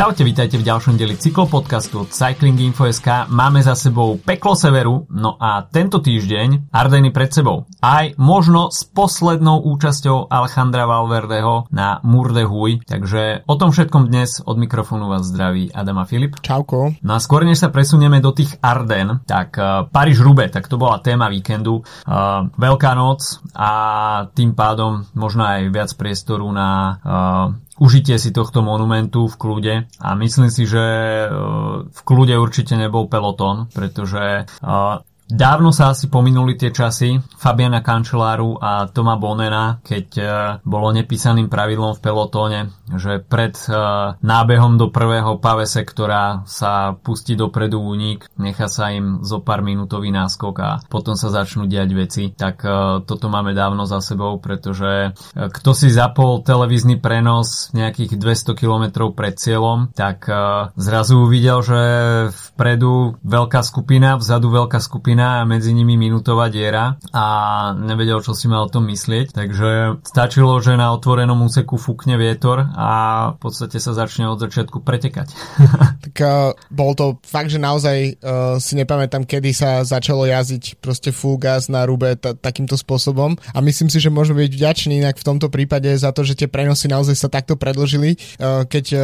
Čaute, vítajte v ďalšom deli cyklopodcastu od Cycling Info.sk. Máme za sebou peklo severu, no a tento týždeň Ardeny pred sebou. Aj možno s poslednou účasťou Alejandra Valverdeho na Mur de Huy. Takže o tom všetkom dnes od mikrofónu vás zdraví Adam a Filip. Čauko. No a skôr než sa presunieme do tých Arden, tak uh, Paríž-Rube, tak to bola téma víkendu. Uh, Veľká noc a tým pádom možno aj viac priestoru na uh, užitie si tohto monumentu v kľude. A myslím si, že e, v kľude určite nebol peloton, pretože e, Dávno sa asi pominuli tie časy Fabiana Cancelláru a Toma Bonena, keď uh, bolo nepísaným pravidlom v pelotóne, že pred uh, nábehom do prvého pave sektora sa pustí dopredu únik, nechá sa im zo pár minútový náskok a potom sa začnú diať veci. Tak uh, toto máme dávno za sebou, pretože kto si zapol televízny prenos nejakých 200 km pred cieľom, tak zrazu uvidel, že vpredu veľká skupina, vzadu veľká skupina skupina a medzi nimi minútová diera a nevedel, čo si mal o tom myslieť. Takže stačilo, že na otvorenom úseku fúkne vietor a v podstate sa začne od začiatku pretekať. tak uh, bol to fakt, že naozaj uh, si nepamätám, kedy sa začalo jazdiť proste full gas na rube t- takýmto spôsobom a myslím si, že môžeme byť vďační inak v tomto prípade za to, že tie prenosy naozaj sa takto predložili. Uh, keď uh,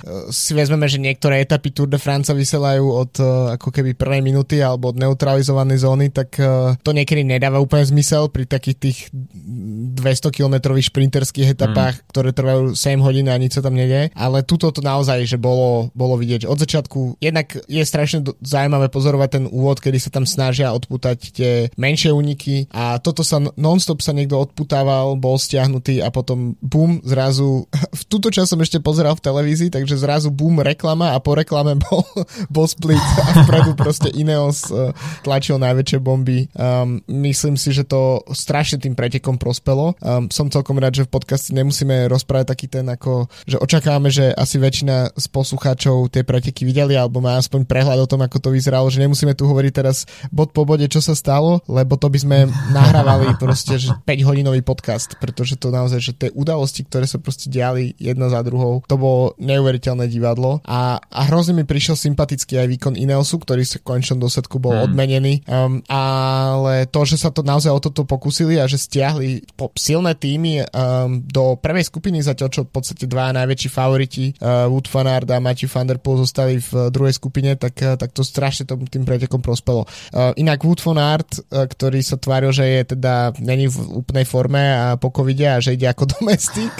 si vezmeme, že niektoré etapy Tour de France vysielajú od uh, ako keby prvej minúty alebo od neutralizovanej izolovanej zóny, tak uh, to niekedy nedáva úplne zmysel pri takých tých 200 kilometrových šprinterských etapách, mm. ktoré trvajú 7 hodín a nič sa tam nedie. Ale tuto to naozaj, že bolo, bolo vidieť, od začiatku jednak je strašne zaujímavé pozorovať ten úvod, kedy sa tam snažia odputať tie menšie úniky a toto sa non-stop sa niekto odputával, bol stiahnutý a potom bum, zrazu v túto čas som ešte pozeral v televízii, takže zrazu bum reklama a po reklame bol, bol split a vpredu proste Ineos uh, tlačí tlačil najväčšie bomby. Um, myslím si, že to strašne tým pretekom prospelo. Um, som celkom rád, že v podcaste nemusíme rozprávať taký ten ako, že očakávame, že asi väčšina z poslucháčov tie preteky videli alebo má aspoň prehľad o tom, ako to vyzeralo, že nemusíme tu hovoriť teraz bod po bode, čo sa stalo, lebo to by sme nahrávali proste že 5 hodinový podcast, pretože to naozaj, že tie udalosti, ktoré sa proste diali jedna za druhou, to bolo neuveriteľné divadlo a, a hrozne mi prišiel sympatický aj výkon Ineosu, ktorý sa v končnom dôsledku bol hmm. odmenený um, ale to, že sa to naozaj o toto pokusili a že stiahli silné týmy um, do prvej skupiny, zatiaľ čo v podstate dva najväčší favoriti, uh, Wood van Aert a Matthew van der Poel zostali v druhej skupine, tak, uh, tak to strašne tom, tým pretekom prospelo. Uh, inak Wood van Aert, uh, ktorý sa tváril, že je teda není v úplnej forme a po covide a že ide ako domestik,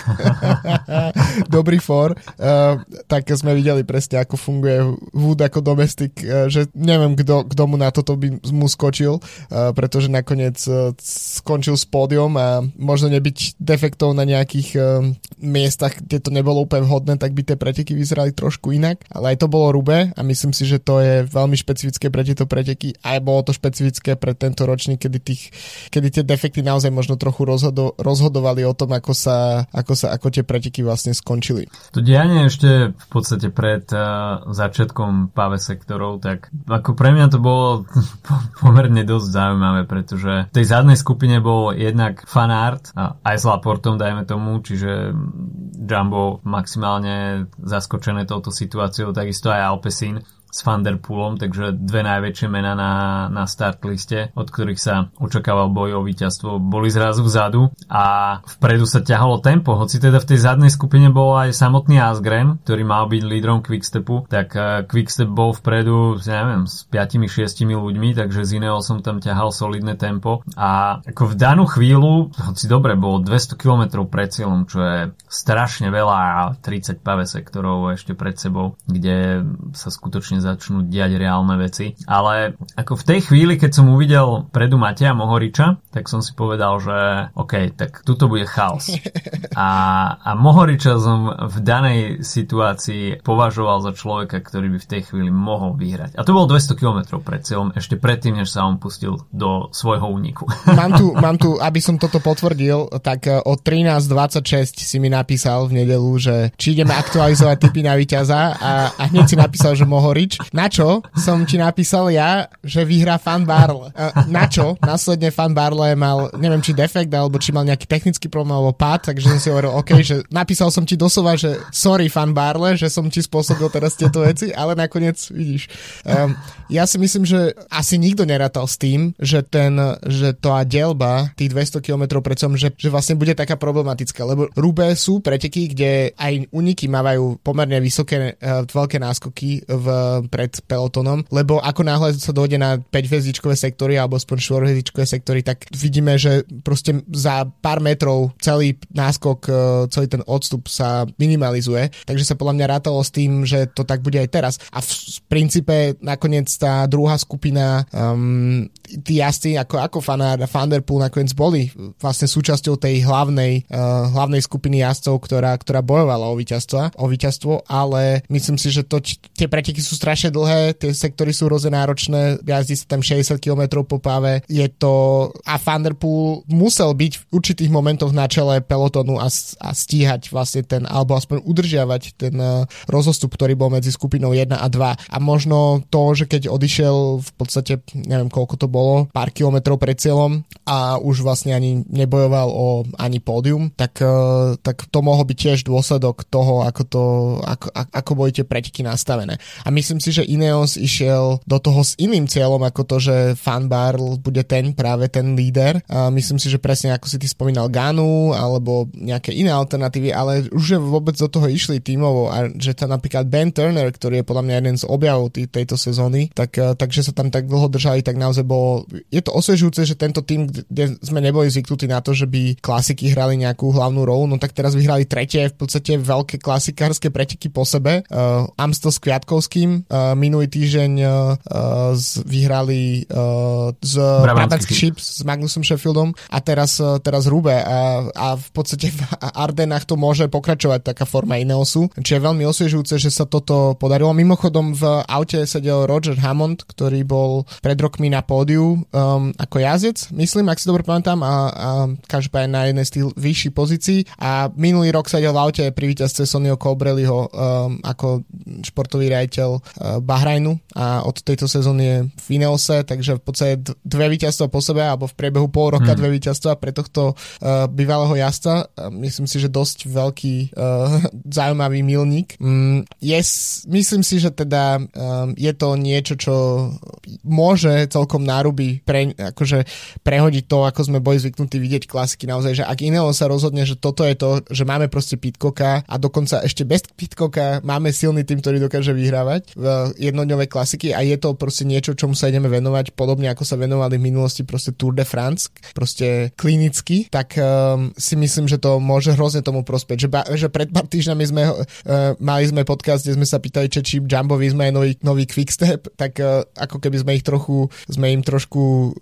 dobrý for, uh, tak sme videli presne, ako funguje Wood ako domestik, uh, že neviem, kto mu na toto by mu skočil, uh, pretože nakoniec uh, skončil s pódium a možno nebyť defektov na nejakých uh, miestach, kde to nebolo úplne vhodné, tak by tie preteky vyzerali trošku inak, ale aj to bolo rube a myslím si, že to je veľmi špecifické pre tieto preteky aj bolo to špecifické pre tento ročník, kedy, tých, kedy tie defekty naozaj možno trochu rozhodo, rozhodovali o tom, ako sa, ako sa ako tie preteky vlastne skončili. To dianie ešte v podstate pred začiatkom páve sektorov, tak ako pre mňa to bolo pomerne dosť zaujímavé, pretože v tej zadnej skupine bol jednak fanart aj s Laportom, dajme tomu, čiže Jumbo maximálne zaskočené touto situáciou, takisto aj Alpecin s Vanderpoolom, takže dve najväčšie mená na, na start liste, od ktorých sa očakával boj o víťazstvo, boli zrazu vzadu a vpredu sa ťahalo tempo, hoci teda v tej zadnej skupine bol aj samotný Asgren, ktorý mal byť lídrom Quickstepu, tak eh, Quickstep bol vpredu, neviem, s 5-6 ľuďmi, takže z iného som tam ťahal solidné tempo. A ako v danú chvíľu, hoci dobre, bolo 200 km pred cieľom, čo je strašne veľa a 30 pave sektorov ešte pred sebou, kde sa skutočne konečne začnú diať reálne veci. Ale ako v tej chvíli, keď som uvidel predu Mateja Mohoriča, tak som si povedal, že OK, tak tuto bude chaos. A, a Mohoriča som v danej situácii považoval za človeka, ktorý by v tej chvíli mohol vyhrať. A to bol 200 km pred cieľom, ešte predtým, než sa on pustil do svojho úniku. Mám tu, mám tu, aby som toto potvrdil, tak eh, o 13.26 si mi napísal v nedelu, že či ideme aktualizovať typy na víťaza a, a hneď si napísal, že Mohorič nič. Na čo som ti napísal ja, že vyhrá Fan Barle. Na čo následne Fan Barle mal, neviem, či defekt, alebo či mal nejaký technický problém, alebo pád, takže som si hovoril, OK, že napísal som ti doslova, že sorry Fan Barle, že som ti spôsobil teraz tieto veci, ale nakoniec vidíš. Um, ja si myslím, že asi nikto nerátal s tým, že ten, že to a delba tých 200 km predsom, že, že vlastne bude taká problematická, lebo Rube sú preteky, kde aj uniky mávajú pomerne vysoké, uh, veľké náskoky v, pred pelotonom, lebo ako náhle sa dojde na 5 hviezdičkové sektory alebo aspoň 4 hviezdičkové sektory, tak vidíme, že proste za pár metrov celý náskok, uh, celý ten odstup sa minimalizuje, takže sa podľa mňa rátalo s tým, že to tak bude aj teraz. A v princípe nakoniec tá druhá skupina um, tí jazdci ako, ako Fanár Thunderpool nakoniec boli vlastne súčasťou tej hlavnej, uh, hlavnej skupiny jazdcov, ktorá, ktorá bojovala o víťazstvo, o víťazstvo, ale myslím si, že to, tie preteky sú strašne dlhé, tie sektory sú rôzne náročné, jazdí sa tam 60 km po páve, je to a Thunderpool musel byť v určitých momentoch na čele pelotonu a, a stíhať vlastne ten, alebo aspoň udržiavať ten uh, rozostup, ktorý bol medzi skupinou 1 a 2 a možno to, že keď odišiel v podstate, neviem koľko to bolo pár kilometrov pred cieľom a už vlastne ani nebojoval o ani pódium, tak, e, tak to mohol byť tiež dôsledok toho, ako, to, ako, ako boli tie preteky nastavené. A myslím si, že Ineos išiel do toho s iným cieľom, ako to, že Fan Barl bude ten práve ten líder. A myslím si, že presne ako si ty spomínal Ganu alebo nejaké iné alternatívy, ale už vôbec do toho išli tímovo a že tam napríklad Ben Turner, ktorý je podľa mňa jeden z objavov tý, tejto sezóny, tak, e, takže sa tam tak dlho držali, tak naozaj bol je to osvežujúce, že tento tým, kde sme neboli zvyknutí na to, že by klasiky hrali nejakú hlavnú rolu, no tak teraz vyhrali tretie v podstate veľké klasikárske preteky po sebe. Uh, Amstel s Kviatkovským minulý týždeň uh, z, vyhrali z Brabantský Chips s Magnusom Sheffieldom a teraz, teraz Rube a, a v podstate v Ardenách to môže pokračovať taká forma Ineosu, čiže je veľmi osviežujúce, že sa toto podarilo. Mimochodom v aute sedel Roger Hammond, ktorý bol pred rokmi na pódiu um, ako jazdec, myslím, ak si dobre pamätám, a, a každopádne na jednej z tých vyšších pozícií. A minulý rok sedel v aute pri víťazstve Sonio Colbrelliho um, ako športový riaditeľ Bahrajnu a od tejto sezóny je v Ineose, takže v podstate dve víťazstva po sebe alebo v priebehu pol roka hmm. dve víťazstva pre tohto uh, bývalého jazdca. Uh, myslím si, že dosť veľký uh, zaujímavý milník. Um, yes, myslím si, že teda um, je to niečo, čo môže celkom naruby pre, akože prehodiť to, ako sme boli zvyknutí vidieť klasiky naozaj, že ak iného sa rozhodne, že toto je to, že máme proste Pitcocka a dokonca ešte bez Pitcocka máme silný tým, ktorý dokáže vyhrávať v jednodňové klasiky a je to proste niečo, čomu sa ideme venovať podobne ako sa venovali v minulosti proste Tour de France, proste klinicky, tak um, si myslím, že to môže hrozne tomu prospieť. Že, ba, že pred pár týždňami sme uh, mali sme podcast, kde sme sa pýtali, či, či Jumbo sme aj nový, nový quickstep, tak uh, ako keby sme ich trochu, sme im trošku uh,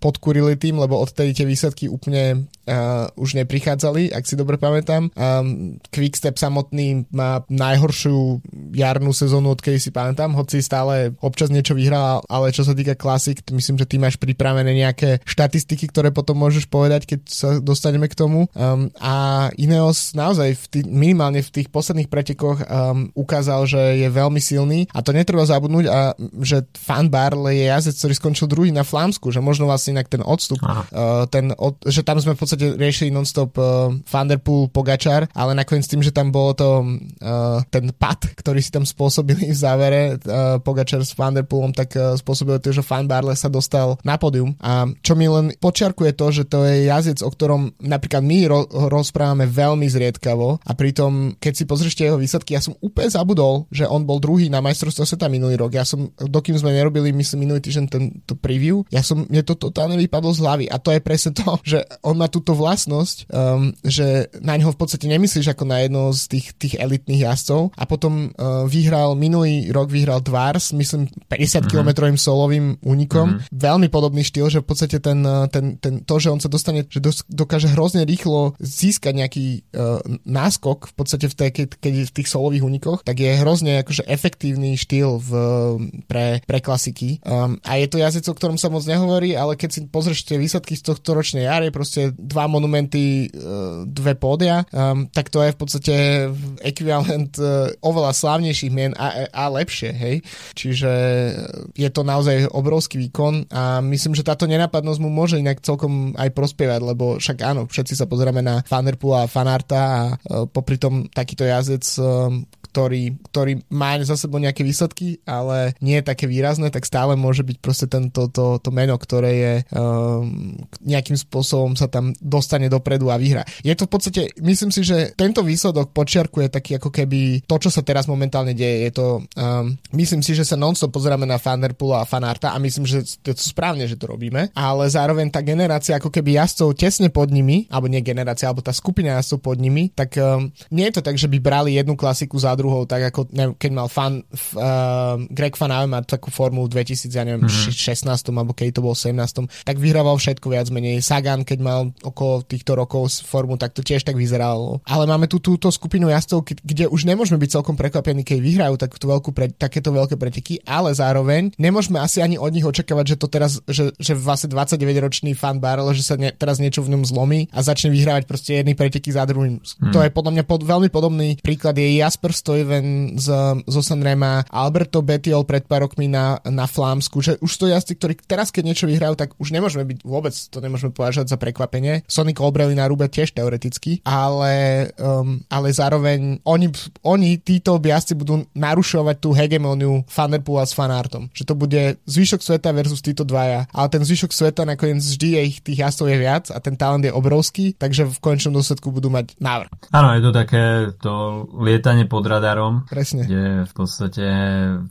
podkurili tým, lebo od tej tie výsledky úplne uh, už neprichádzali, ak si dobre pamätám. Um, Quickstep samotný má najhoršiu jarnú sezónu, odkedy si pamätám, hoci stále občas niečo vyhral, ale čo sa týka klasik, myslím, že ty máš pripravené nejaké štatistiky, ktoré potom môžeš povedať, keď sa dostaneme k tomu. Um, a Ineos naozaj v tý, minimálne v tých posledných pretekoch um, ukázal, že je veľmi silný a to netreba zabudnúť a že Fan Barley je jazdec, ktorý skončil druhý na Flámsku, že možno vlastne inak ten odstup, uh, ten od, že tam sme v podstate riešili nonstop uh, Thunderpool, Pogačar, ale nakoniec tým, že tam bolo to uh, ten pad, ktorý si tam spôsobili v závere uh, Pogačar s Thunderpoolom, tak uh, spôsobilo to, že Fan Barle sa dostal na podium. A čo mi len počiarkuje to, že to je jazdec, o ktorom napríklad my ro- rozprávame veľmi zriedkavo a pritom, keď si pozrieš jeho výsledky, ja som úplne zabudol, že on bol druhý na majstrovstvo sveta minulý rok. Ja som, dokým sme nerobili, myslím, minulý týždeň ten, to preview, ja som, mne to totálne vypadlo z hlavy a to je presne to, že on má túto vlastnosť, um, že na ňo v podstate nemyslíš ako na jedno z tých, tých elitných jazdcov a potom uh, vyhral, minulý rok vyhral Dvars, myslím 50 mm-hmm. kilometrovým solovým únikom, mm-hmm. veľmi podobný štýl, že v podstate ten, uh, ten, ten, to, že on sa dostane, že dokáže hrozne rýchlo získať nejaký uh, náskok v podstate v, tej, keď, keď v tých solových únikoch, tak je hrozne akože efektívny štýl v, pre, pre klasiky um, a je to jazdec, o ktorom sa moc nehovorí, ale keď si pozrieš tie výsledky z tohto ročnej jary, proste dva monumenty, e, dve pódia, um, tak to je v podstate ekvivalent uh, oveľa slávnejších mien, a, ale lepšie, hej. Čiže je to naozaj obrovský výkon a myslím, že táto nenápadnosť mu môže inak celkom aj prospievať, lebo však áno, všetci sa pozeráme na Fanderpoola a Fanarta a uh, popri tom takýto jazdec uh, ktorý, ktorý má za sebou nejaké výsledky, ale nie je také výrazné, tak stále môže byť proste tento, to, to meno, ktoré je um, nejakým spôsobom sa tam dostane dopredu a vyhrá. Je to v podstate, myslím si, že tento výsledok počiarkuje taký ako keby to, čo sa teraz momentálne deje. Je to, um, myslím si, že sa non-stop pozeráme na Fanderpoola a Fanarta a myslím, že je to správne, že to robíme, ale zároveň tá generácia ako keby jazdcov tesne pod nimi, alebo nie generácia, alebo tá skupina jazdcov pod nimi, tak um, nie je to tak, že by brali jednu klasiku za druhou, tak ako neviem, keď mal fan, f, uh, Greg Van Aven má takú formu v 2000, ja neviem, mm-hmm. 16. alebo keď to bol 17. tak vyhrával všetko viac menej. Sagan, keď mal okolo týchto rokov formu, tak to tiež tak vyzeralo. Ale máme tu túto skupinu jazdcov, kde už nemôžeme byť celkom prekvapení, keď vyhrajú takúto veľkú pre, takéto veľké preteky, ale zároveň nemôžeme asi ani od nich očakávať, že to teraz, že, že vlastne 29-ročný fan Barrel, že sa ne, teraz niečo v ňom zlomí a začne vyhrávať proste jedny preteky za druhým. Mm. To je podľa mňa pod, veľmi podobný príklad je Jasper Stuyven z, zo Sanrema, Alberto Betiol pred pár rokmi na, na Flámsku, že už to jazdci, ktorí teraz keď niečo vyhrajú, tak už nemôžeme byť vôbec, to nemôžeme považovať za prekvapenie. Sonic Obrely na Rube tiež teoreticky, ale, um, ale zároveň oni, oni títo jazdci budú narušovať tú hegemóniu Thunderpoola s fanartom. Že to bude zvyšok sveta versus títo dvaja. Ale ten zvyšok sveta nakoniec vždy je ich tých jazdcov je viac a ten talent je obrovský, takže v končnom dôsledku budú mať návrh. Áno, je to také to lietanie pod radarom, Presne. Kde v podstate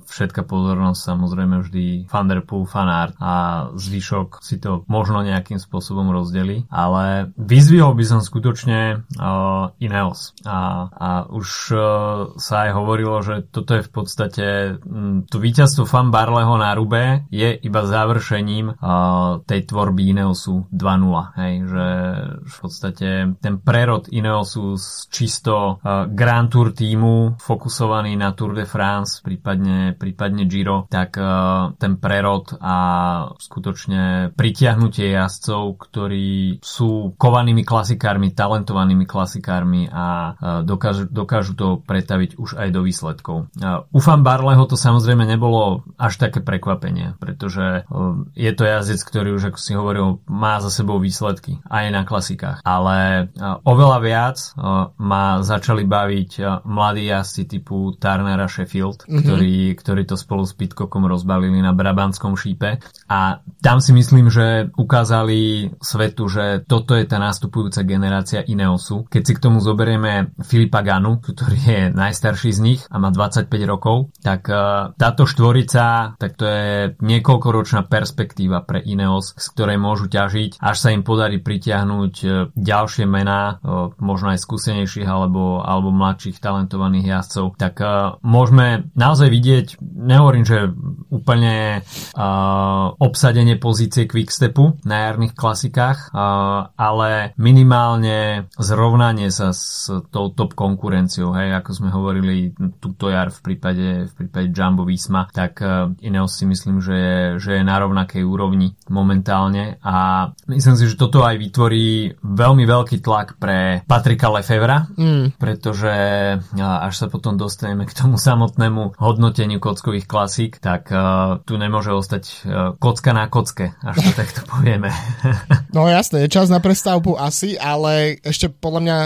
všetka pozornosť samozrejme vždy Thunderpool, fanart a zvyšok si to možno nejakým spôsobom rozdeli, ale vyzvihol by som skutočne uh, Ineos a, a už uh, sa aj hovorilo, že toto je v podstate um, to víťazstvo Fan Barleho na Rube je iba završením tej tvorby Ineosu 2.0, hej, že v podstate ten prerod Ineosu z čisto Grand Tour týmu fokus fokusovaný na Tour de France, prípadne, prípadne Giro, tak ten prerod a skutočne pritiahnutie jazdcov, ktorí sú kovanými klasikármi, talentovanými klasikármi a dokážu, dokážu to pretaviť už aj do výsledkov. Uh, u Fan Barleho to samozrejme nebolo až také prekvapenie, pretože uh, je to jazdec, ktorý už, ako si hovoril, má za sebou výsledky aj na klasikách. Ale uh, oveľa viac uh, ma začali baviť mladí jazdci typu Turnera Sheffield, mm-hmm. ktorí, ktorí to spolu s Pitcockom rozbalili na Brabanskom šípe. A tam si myslím, že ukázali svetu, že toto je tá nastupujúca generácia Ineosu. Keď si k tomu zoberieme Filipa Ganu, ktorý je najstarší z nich a má 25 rokov, tak uh, táto štvorica, tak to je niekoľkoročná perspektíva pre Ineos, z ktorej môžu ťažiť, až sa im podarí pritiahnuť uh, ďalšie mená, uh, možno aj skúsenejších alebo, alebo mladších talentovaných jazdcov. Tak môžeme naozaj vidieť, nehovorím, že úplne obsadenie pozície Quickstepu na jarných klasikách, ale minimálne zrovnanie sa s tou top konkurenciou, hej, ako sme hovorili túto jar v prípade, v prípade Jumbo Visma, tak uh, Ineos si myslím, že je, že je na rovnakej úrovni momentálne a myslím si, že toto aj vytvorí veľmi veľký tlak pre Patrika Lefevra, mm. pretože uh, až sa potom dostaneme k tomu samotnému hodnoteniu kockových klasík, tak uh, tu nemôže ostať kocka na kocke, až to takto povieme. no jasné, je čas na prestavbu asi, ale ešte podľa mňa,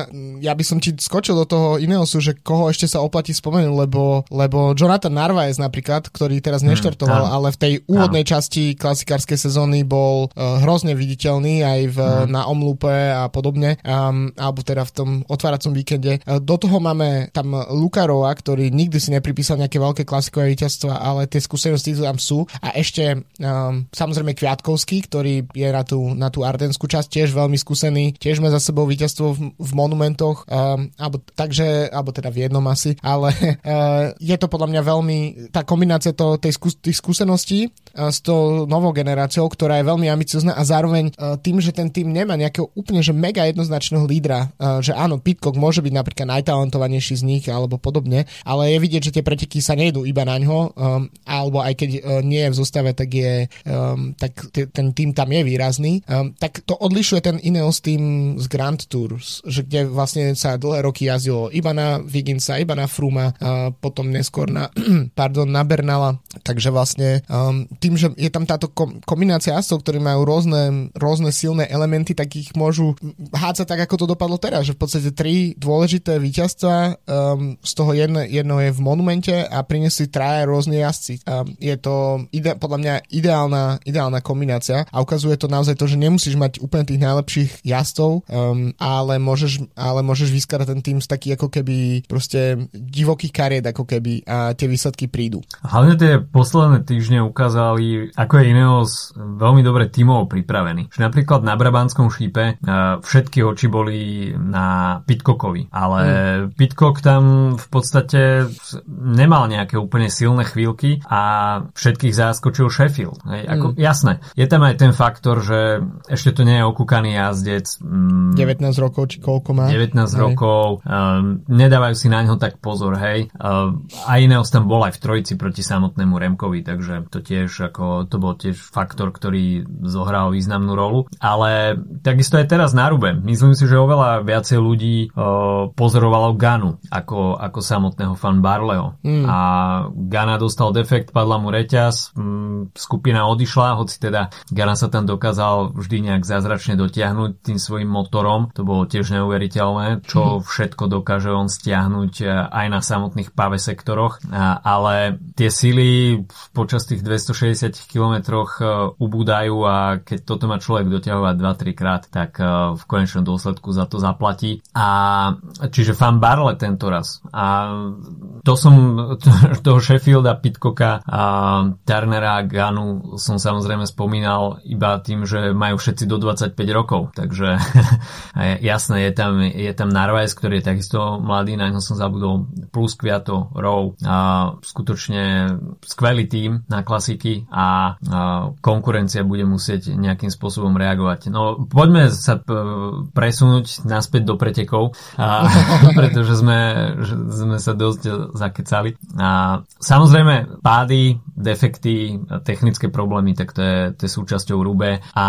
ja by som ti skočil do toho iného sú, že koho ešte sa oplatí spomenúť, lebo, lebo Jonathan Narvaez napríklad, ktorý teraz hmm, neštartoval, mm, ale v tej úvodnej áno. časti klasikárskej sezóny bol uh, hrozne viditeľný aj v, mm. na Omlupe a podobne, um, alebo teda v tom otváracom víkende. Uh, do toho máme tam Lukarov Ková, ktorý nikdy si nepripísal nejaké veľké klasikové víťazstva, ale tie skúsenosti tam sú. A ešte um, samozrejme Kviatkovský, ktorý je na tú, na tú ardenskú časť tiež veľmi skúsený, tiež má za sebou víťazstvo v, v monumentoch, um, alebo, takže, alebo teda v jednom asi, ale uh, je to podľa mňa veľmi, tá kombinácia to, tej skú, tých skúseností uh, s tou novou generáciou, ktorá je veľmi ambiciozná a zároveň uh, tým, že ten tým nemá nejakého úplne že mega jednoznačného lídra, uh, že áno, Pitcock môže byť napríklad najtalentovanejší z nich alebo podobne, ale je vidieť, že tie preteky sa nejdú iba na ňo, alebo aj keď nie je v zostave, tak, je, tak ten tým tam je výrazný, tak to odlišuje ten Ineos tým z Grand Tours, že kde vlastne sa dlhé roky jazdilo iba na Viginsa, iba na Fruma, potom neskôr skôr na, pardon, na Bernala. Takže vlastne um, tým, že je tam táto kom- kombinácia jazdcov, ktorí majú rôzne, rôzne silné elementy, tak ich môžu hádzať tak, ako to dopadlo teraz, že v podstate tri dôležité víťazstva, um, z toho jedno, jedno je v monumente a prinesli traje rôzne jazdci. Um, je to ide, podľa mňa ideálna, ideálna kombinácia a ukazuje to naozaj to, že nemusíš mať úplne tých najlepších jazdcov, um, ale, môžeš, ale môžeš vyskladať ten tým z taký ako keby proste divokých kariet ako keby a tie výsledky prídu. Hlavne tie posledné týždne ukázali, ako je Ineos veľmi dobre tímov pripravený. Že napríklad na Brabanskom šípe uh, všetky oči boli na Pitcockovi, ale mm. Pitcock tam v podstate nemal nejaké úplne silné chvíľky a všetkých zaskočil Sheffield. Hej, ako, mm. Jasné, je tam aj ten faktor, že ešte to nie je okúkaný jazdec. Mm, 19 rokov, či koľko má? 19 hej. rokov, um, nedávajú si na ňo tak pozor, hej. Um, a Ineos tam bol aj v trojici proti samotnému Remkovi, takže to tiež ako, to bol tiež faktor, ktorý zohral významnú rolu. Ale takisto aj teraz na Rube. Myslím si, že oveľa viacej ľudí uh, pozorovalo Ganu ako, ako samotného fan Barleho. Mm. A Gana dostal defekt, padla mu reťaz, mm, skupina odišla, hoci teda Gana sa tam dokázal vždy nejak zázračne dotiahnuť tým svojim motorom. To bolo tiež neuveriteľné, čo mm. všetko dokáže on stiahnuť e, aj na samotných pave sektoroch. A, ale tie sily počas tých 260 kilometroch e, ubúdajú a keď toto má človek doťahovať 2-3 krát, tak e, v konečnom dôsledku za to zaplatí. A čiže fan Barle tento raz. A to som toho Sheffielda, Pitcocka a Turnera a Ganu som samozrejme spomínal iba tým, že majú všetci do 25 rokov. Takže jasné, je tam, je tam Narvaez, ktorý je takisto mladý, na ňo som zabudol, plus Kviato, Row. A skutočne skvelý tým na klasiky a, konkurencia bude musieť nejakým spôsobom reagovať. No poďme sa presunúť naspäť do pretekov, pretože sme, sme sa dosť zakecali. A samozrejme pády, defekty, technické problémy, tak to je, to je súčasťou Rube a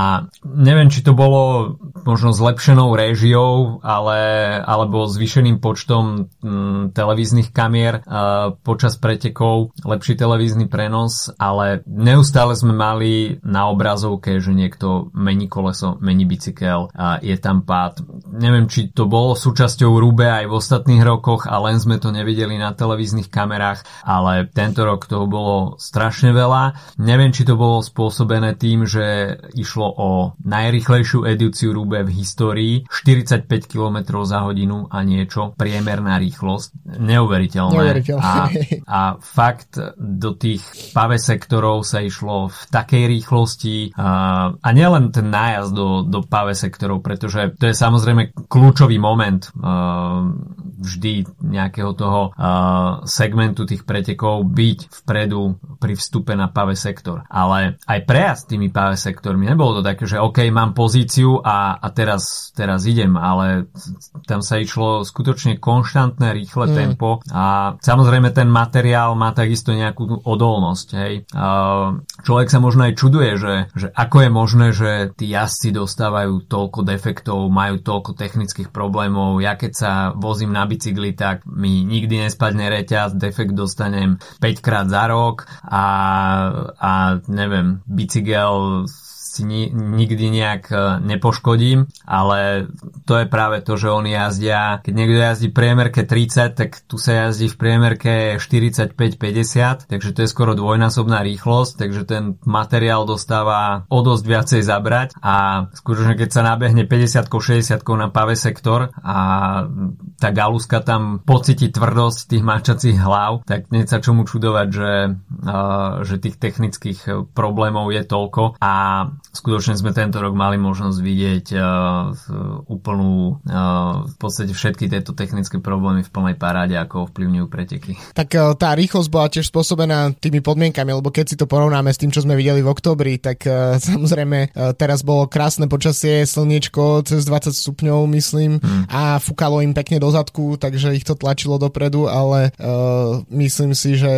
neviem, či to bolo možno zlepšenou réžiou, ale, alebo zvýšeným počtom m, televíznych kamier a, počas pretekov, lepší televízny prenos, ale neustále sme mali na obrazovke, že niekto mení koleso, mení bicykel a je tam pád. Neviem, či to bolo súčasťou Rube aj v ostatných rokoch a len sme to nevideli na televíznych kamerách, ale tento rok toho bolo strašne veľa. Neviem, či to bolo spôsobené tým, že išlo o najrychlejšiu edíciu Rube v histórii, 45 km za hodinu a niečo, priemerná rýchlosť. Neuveriteľné. Neuveriteľné. A, a fakt do tých pave sektorov sa išlo v takej rýchlosti a, a nielen ten nájazd do, do pave sektorov, pretože to je samozrejme kľúčový moment a, vždy nejakého toho a, segmentu tých pretekov byť vpredu pri vstupe na pave sektor. Ale aj prejazd tými pave sektormi nebolo to také, že OK, mám pozíciu a, a teraz, teraz idem, ale tam sa išlo skutočne konštantné, rýchle mm. tempo a samozrejme ten materiál má takisto nejakú odolnosť. Hej. Človek sa možno aj čuduje, že, že ako je možné, že tí jazdci dostávajú toľko defektov, majú toľko technických problémov. Ja keď sa vozím na bicykli, tak mi nikdy nespadne reťaz, defekt dostanem 5 krát za rok a, a neviem, bicykel ni, nikdy nejak e, nepoškodím, ale to je práve to, že oni jazdia, keď niekto jazdí priemerke 30, tak tu sa jazdí v priemerke 45-50, takže to je skoro dvojnásobná rýchlosť, takže ten materiál dostáva o dosť viacej zabrať a skutočne keď sa nabehne 50-60 na pave sektor a tá galuska tam pocíti tvrdosť tých mačacích hlav, tak nie sa čomu čudovať, že, uh, že tých technických problémov je toľko a skutočne sme tento rok mali možnosť vidieť uh, úplnú, uh, v podstate všetky tieto technické problémy v plnej paráde, ako ovplyvňujú preteky. Tak uh, tá rýchlosť bola tiež spôsobená tými podmienkami, lebo keď si to porovnáme s tým, čo sme videli v oktobri, tak uh, samozrejme uh, teraz bolo krásne počasie, slniečko cez 20 stupňov, myslím, hmm. a fúkalo im pekne do zadku, takže ich to tlačilo dopredu, ale uh, myslím si, že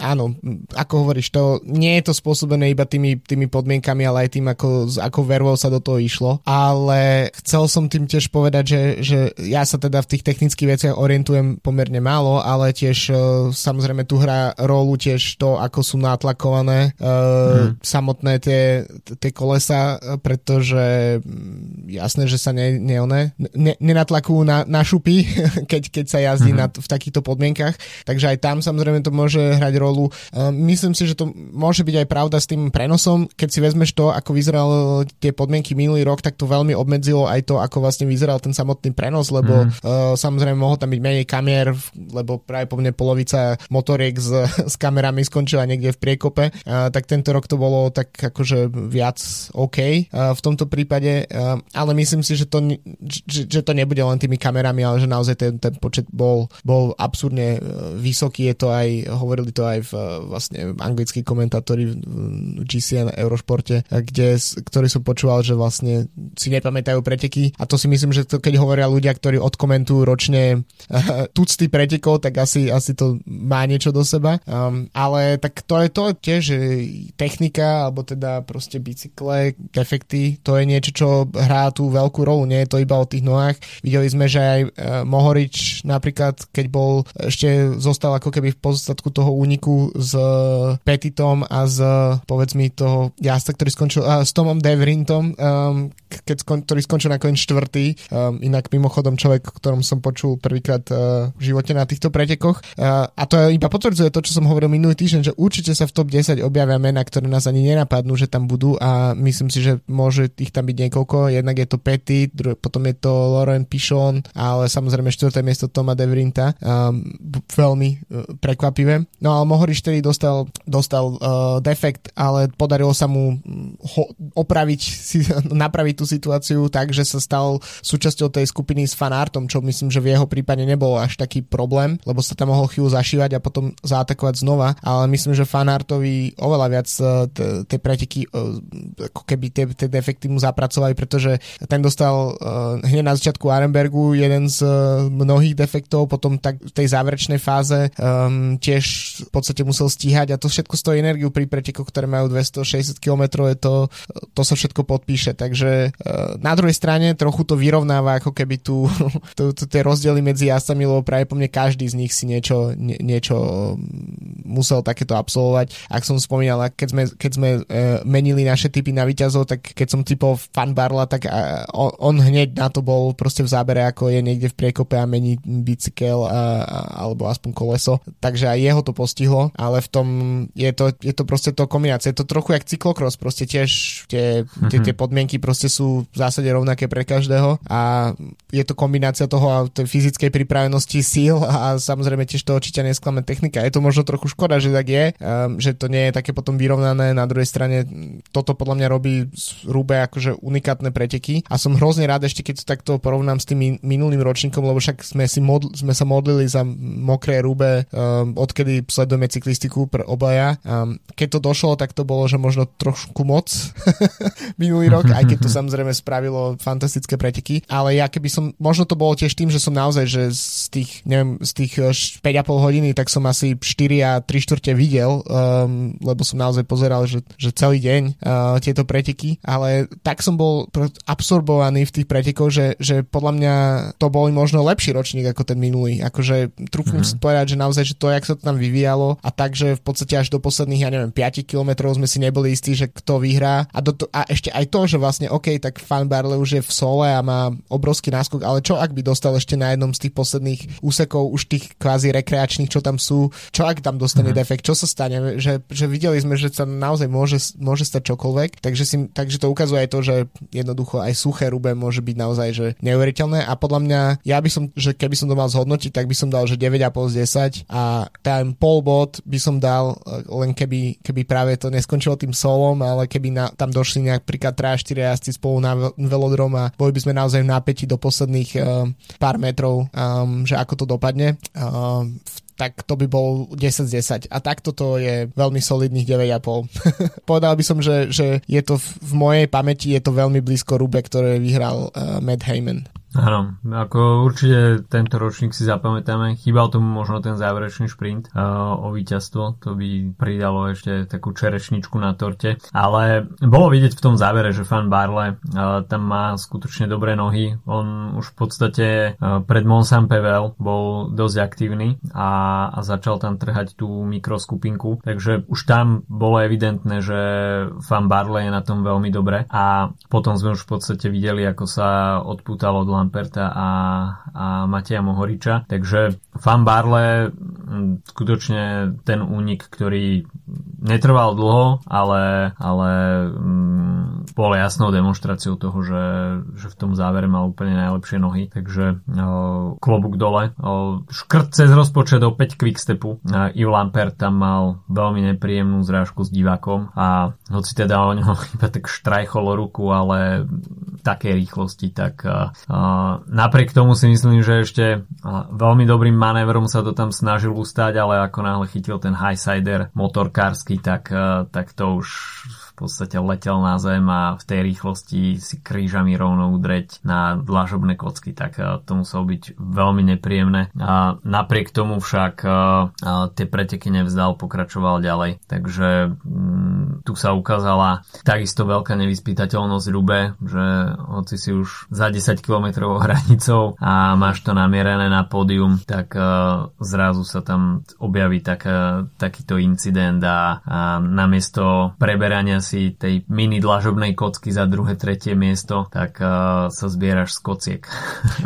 áno, ako hovoríš, to nie je to spôsobené iba tými, tými podmienkami, ale aj tým, ako, ako vervou sa do toho išlo. Ale chcel som tým tiež povedať, že, že ja sa teda v tých technických veciach orientujem pomerne málo, ale tiež uh, samozrejme tu hrá rolu tiež to, ako sú natlakované uh, mm. samotné tie, tie kolesa, pretože mm, jasné, že sa ne, ne, ne, ne, nenatlakujú na, na šupy, keď, keď sa jazdí mm-hmm. na, v takýchto podmienkach. Takže aj tam samozrejme to môže hrať rolu. Myslím si, že to môže byť aj pravda s tým prenosom. Keď si vezmeš to, ako vyzeral tie podmienky minulý rok, tak to veľmi obmedzilo aj to, ako vlastne vyzeral ten samotný prenos, lebo mm. uh, samozrejme mohol tam byť menej kamier, lebo práve po mne polovica motoriek s, s kamerami skončila niekde v priekope. Uh, tak tento rok to bolo tak akože viac OK uh, v tomto prípade, uh, ale myslím si, že to, že, že to nebude len tými kamerami, ale že naozaj ten, ten počet bol, bol absurdne vysoký. Je to aj, hovorili to aj v, vlastne anglickí komentátori v GCN Eurošporte, kde, ktorý som počúval, že vlastne si nepamätajú preteky a to si myslím, že to, keď hovoria ľudia, ktorí odkomentujú ročne tucty pretekov, tak asi, asi to má niečo do seba. Um, ale tak to je to tiež, technika, alebo teda proste bicykle, efekty, to je niečo, čo hrá tú veľkú rolu, nie je to iba o tých nohách. Videli sme, že aj uh, Mohorič napríklad, keď bol, ešte zostal ako keby v pozostatku toho úniku s Petitom a s povedz mi toho jazda, ktorý skončil uh, s Tomom Deverintom, um, keď skon, ktorý skončil nakoniec štvrtý. Um, inak mimochodom človek, ktorom som počul prvýkrát uh, v živote na týchto pretekoch. Uh, a to iba potvrdzuje to, čo som hovoril minulý týždeň, že určite sa v top 10 objavia mena, ktoré nás ani nenapadnú, že tam budú a myslím si, že môže ich tam byť niekoľko. Jednak je to Petit, druhé, potom je to Lauren Pichon, ale samozrejme štvrté miesto Toma Deverinta. Um, veľmi uh, prekvapivé. No ale Mohoriš tedy dostal, dostal uh, defekt, ale podarilo sa mu ho, opraviť, si, napraviť tú situáciu tak, že sa stal súčasťou tej skupiny s fanartom, čo myslím, že v jeho prípade nebol až taký problém, lebo sa tam mohol chvíľu zašívať a potom zaatakovať znova, ale myslím, že fanartovi oveľa viac e, tie preteky e, ako keby tie, defekty mu zapracovali, pretože ten dostal e, hneď na začiatku Arenbergu jeden z mnohých defektov, potom tak v tej záverečnej fáze tiež v podstate musel stíhať a to všetko stojí energiu pri pretekoch, ktoré majú 260 km, je to, to sa všetko podpíše, takže Eh, na druhej strane trochu to vyrovnáva ako keby tu, tu, tu tie rozdiely medzi jazdcami, lebo práve po mne každý z nich si niečo, nie, niečo mm, musel takéto absolvovať. Ak som spomínal, keď sme, keď sme uh, menili naše typy na výťazov, tak keď som typol Fan Barla, tak uh, on, on hneď na to bol proste v zábere, ako je niekde v priekope a mení bicykel a, alebo aspoň koleso. Takže aj jeho to postihlo, ale v tom je to, je to proste to kombinácia. Je to trochu jak cyklokros, proste tiež tie, tie, tie podmienky proste sú v zásade rovnaké pre každého a je to kombinácia toho a tej fyzickej pripravenosti síl a samozrejme tiež to určite nesklame technika. Je to možno trochu škoda, že tak je, um, že to nie je také potom vyrovnané. Na druhej strane toto podľa mňa robí rúbe akože unikátne preteky a som hrozne rád ešte, keď to takto porovnám s tým minulým ročníkom, lebo však sme, si modl- sme sa modlili za mokré rúbe, um, odkedy sledujeme cyklistiku pre obaja. Um, keď to došlo, tak to bolo, že možno trošku moc minulý rok, aj keď to samozrejme spravilo fantastické preteky, ale ja keby som, možno to bolo tiež tým, že som naozaj, že z tých, neviem, z tých 5,5 eh, hodiny, tak som asi 4 a 3 štvrte videl, um, lebo som naozaj pozeral, že, že celý deň uh, tieto preteky, ale tak som bol absorbovaný v tých pretekoch, že, že podľa mňa to bol možno lepší ročník ako ten minulý. Akože trúfam mm-hmm. si povedať, že naozaj, že to, jak sa to tam vyvíjalo a takže v podstate až do posledných, ja neviem, 5 kilometrov sme si neboli istí, že kto vyhrá. A, do to, a ešte aj to, že vlastne OK, tak Fan Barley už je v sole a má obrovský náskok, ale čo ak by dostal ešte na jednom z tých posledných úsekov už tých kvázi rekreačných, čo tam sú, čo ak tam dostane mm-hmm. defekt, čo sa stane, že, že videli sme, že sa naozaj môže, môže stať čokoľvek, takže, si, takže to ukazuje aj to, že jednoducho aj suché rube môže byť naozaj že neuveriteľné. A podľa mňa, ja by som, že keby som to mal zhodnotiť, tak by som dal, že 9,5 z 10 a ten pol bod by som dal len keby, keby práve to neskončilo tým solom, ale keby na, tam došli nejak príklad 3-4 jazdci spolu na velodrom a boli by sme naozaj v nápäti do posledných uh, pár metrov, um, že ako to dopadne. Uh, tak to by bol 10 z 10. A takto to je veľmi solidných 9,5. Povedal by som, že, že je to v, v mojej pamäti je to veľmi blízko Rube, ktoré vyhral uh, Matt Heyman. Áno, ako určite tento ročník si zapamätáme, chýbal tomu možno ten záverečný šprint uh, o víťazstvo, to by pridalo ešte takú čerešničku na torte, ale bolo vidieť v tom závere, že fan Barle uh, tam má skutočne dobré nohy, on už v podstate uh, pred Monsam Pevel bol dosť aktívny a, a začal tam trhať tú mikroskupinku, takže už tam bolo evidentné, že fan Barle je na tom veľmi dobre. A potom sme už v podstate videli, ako sa odpútalo od Lamperta a, a Mateja Mohoriča. Takže Fan Barle skutočne ten únik, ktorý netrval dlho, ale, ale mm, bol jasnou demonstráciou toho, že, že v tom závere mal úplne najlepšie nohy, takže o, klobúk dole. O, škrt cez rozpočet o 5 quickstepu. Yves Lampert tam mal veľmi nepríjemnú zrážku s divákom a hoci teda o ňom iba tak štrajcholo ruku, ale také rýchlosti, tak uh, napriek tomu si myslím, že ešte uh, veľmi dobrým manévrom sa to tam snažil ustať, ale ako náhle chytil ten highsider motorkársky, tak, uh, tak to už podstate letel na zem a v tej rýchlosti si krížami rovno udreť na dlažobné kocky, tak eh, to muselo byť veľmi nepríjemné. A napriek tomu však eh, eh, tie preteky nevzdal, pokračoval ďalej. Takže mm, tu sa ukázala takisto veľká nevyspytateľnosť Rube, že hoci si už za 10 km hranicou a máš to namierené na pódium, tak zrazu sa tam objaví tak, takýto incident a, a namiesto preberania si si tej mini dlažobnej kocky za druhé, tretie miesto, tak uh, sa zbieraš z kociek.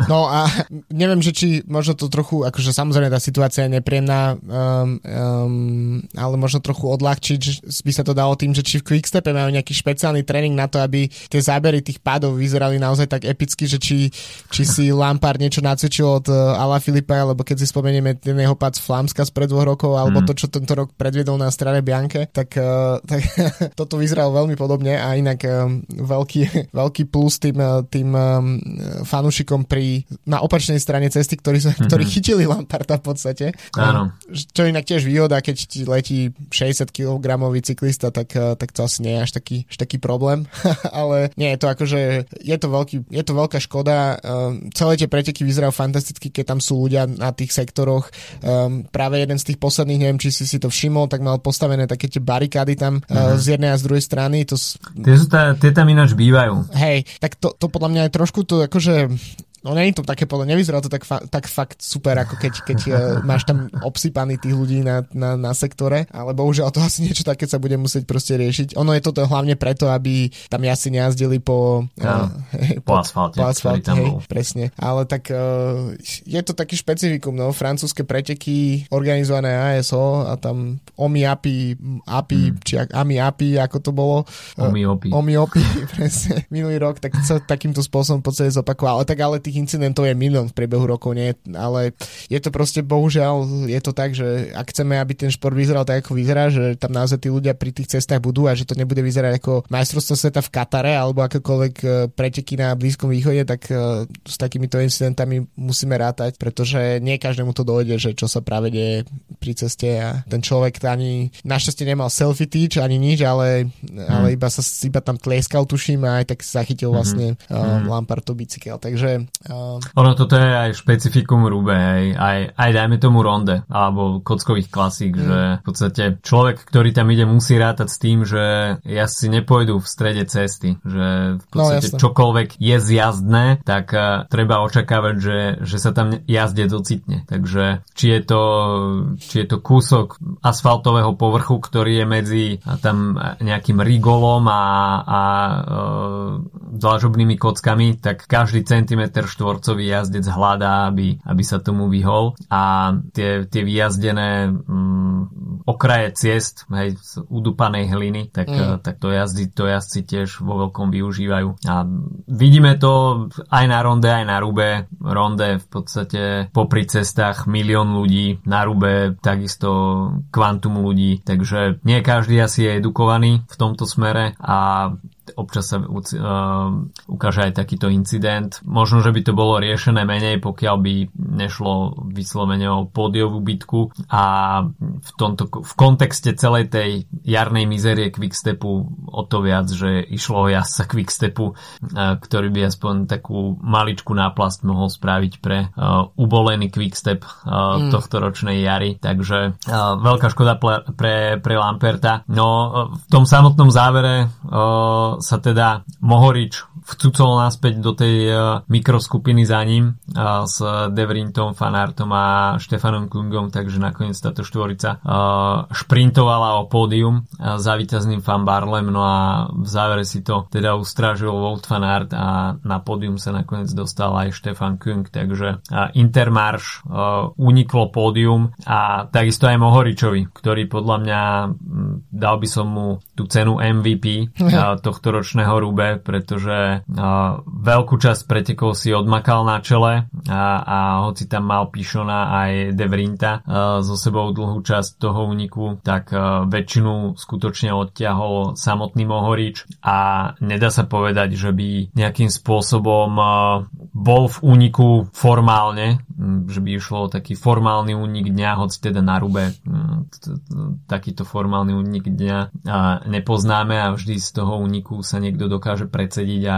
No a neviem, že či možno to trochu, akože samozrejme tá situácia je nepríjemná, um, um, ale možno trochu odľahčiť, by sa to dalo tým, že či v Quickstepe majú nejaký špeciálny tréning na to, aby tie zábery tých pádov vyzerali naozaj tak epicky, že či, či si Lampard niečo nacvičil od uh, Ala Filipa, alebo keď si spomenieme ten jeho pád z Flámska z pred dvoch rokov, alebo mm. to, čo tento rok predviedol na strane Bianke, tak, uh, tak toto vyzerá vyzeral veľmi podobne a inak um, veľký, veľký plus tým, uh, tým um, fanúšikom pri, na opačnej strane cesty, ktorí, sa, mm-hmm. ktorí chytili Lamparta v podstate. Áno. Um, čo inak tiež výhoda, keď ti letí 60 kg cyklista, tak, uh, tak to asi nie je až taký, až taký problém. Ale nie, je to akože, je to, veľký, je to veľká škoda. Um, celé tie preteky vyzerajú fantasticky, keď tam sú ľudia na tých sektoroch. Um, práve jeden z tých posledných, neviem, či si si to všimol, tak mal postavené také tie barikády tam mm-hmm. uh, z jednej a z druhej strany. To... Tie, sú tá, tie tam ináč bývajú. Hej, tak to, to podľa mňa je trošku to akože No je to také podľa, nevyzerá to tak, fa- tak fakt super, ako keď, keď uh, máš tam obsypaný tých ľudí na, na, na sektore, ale bohužiaľ to asi niečo také sa bude musieť proste riešiť. Ono je toto hlavne preto, aby tam asi nejazdili po, uh, hej, po, po asfalte, po asfalte hej, presne. Ale tak uh, je to taký špecifikum, no, francúzske preteky organizované ASO a tam Omi Api, Api, hmm. či Ami Api, ako to bolo. Omi Opi. Omi Opi, presne, minulý rok, tak sa takýmto spôsobom v podstate zopakoval. Ale tak ale tých incidentov je milión v priebehu rokov, nie? ale je to proste bohužiaľ, je to tak, že ak chceme, aby ten šport vyzeral tak, ako vyzerá, že tam naozaj tí ľudia pri tých cestách budú a že to nebude vyzerať ako majstrovstvo sveta v Katare alebo akokoľvek e, preteky na Blízkom východe, tak e, s takýmito incidentami musíme rátať, pretože nie každému to dojde, že čo sa práve deje pri ceste a ten človek ani našťastie nemal selfie teach ani nič, ale, hmm. ale iba sa iba tam tlieskal, tuším, a aj tak zachytil mhm. vlastne hmm. uh, Lampardov bicykel. Takže Uh... Ono toto je aj špecifikum Rube, hej. Aj, aj dajme tomu ronde, alebo kockových klasík, mm. že v podstate človek, ktorý tam ide, musí rátať s tým, že jazdci nepôjdu v strede cesty, že v no, podstate no, čokoľvek je zjazdné, tak uh, treba očakávať, že, že sa tam jazde docitne. Takže či je to, či je to kúsok asfaltového povrchu, ktorý je medzi tam nejakým rigolom a, a uh, dlažobnými kockami, tak každý centimetr štvorcový jazdec hľadá, aby, aby sa tomu vyhol a tie, tie vyjazdené mm, okraje ciest hej, z udupanej hliny, tak, mm. tak to, jazdy, to jazdci tiež vo veľkom využívajú. A vidíme to aj na ronde, aj na rube. Ronde v podstate popri cestách milión ľudí, na rube takisto kvantum ľudí, takže nie každý asi je edukovaný v tomto smere a občas sa uh, ukáže aj takýto incident. Možno, že by to bolo riešené menej, pokiaľ by nešlo vyslovene o pódiovú bitku a v, tomto, v kontexte celej tej jarnej mizerie Quickstepu o to viac, že išlo o jazdca Quickstepu, uh, ktorý by aspoň takú maličku náplast mohol spraviť pre uh, ubolený Quickstep uh, mm. tohto ročnej jary. Takže uh, veľká škoda pre, pre, pre Lamperta. No uh, v tom samotnom závere uh, sa teda Mohorič vcúcol naspäť do tej uh, mikroskupiny za ním uh, s Devrintom, Fanartom a Štefanom Kungom, takže nakoniec táto štvorica uh, šprintovala o pódium za víťazným Fan Barlem, no a v závere si to teda ustrážil Volt Fanart a na pódium sa nakoniec dostal aj Štefan Kung, takže Intermarš uniklo pódium a takisto aj Mohoričovi, ktorý podľa mňa dal by som mu tú cenu MVP tohto ročného rúbe, pretože veľkú časť pretekov si odmakal na čele a, a hoci tam mal Pišona aj Devrinta so sebou dlhú časť toho úniku, tak väčšinu skutočne odtiahol samotný Mohorič a nedá sa povedať, že by nejakým spôsobom bol v úniku formálne, že by išlo taký formálny únik dňa, hoci teda na rube takýto formálny únik dňa nepoznáme a vždy z toho úniku sa niekto dokáže predsediť a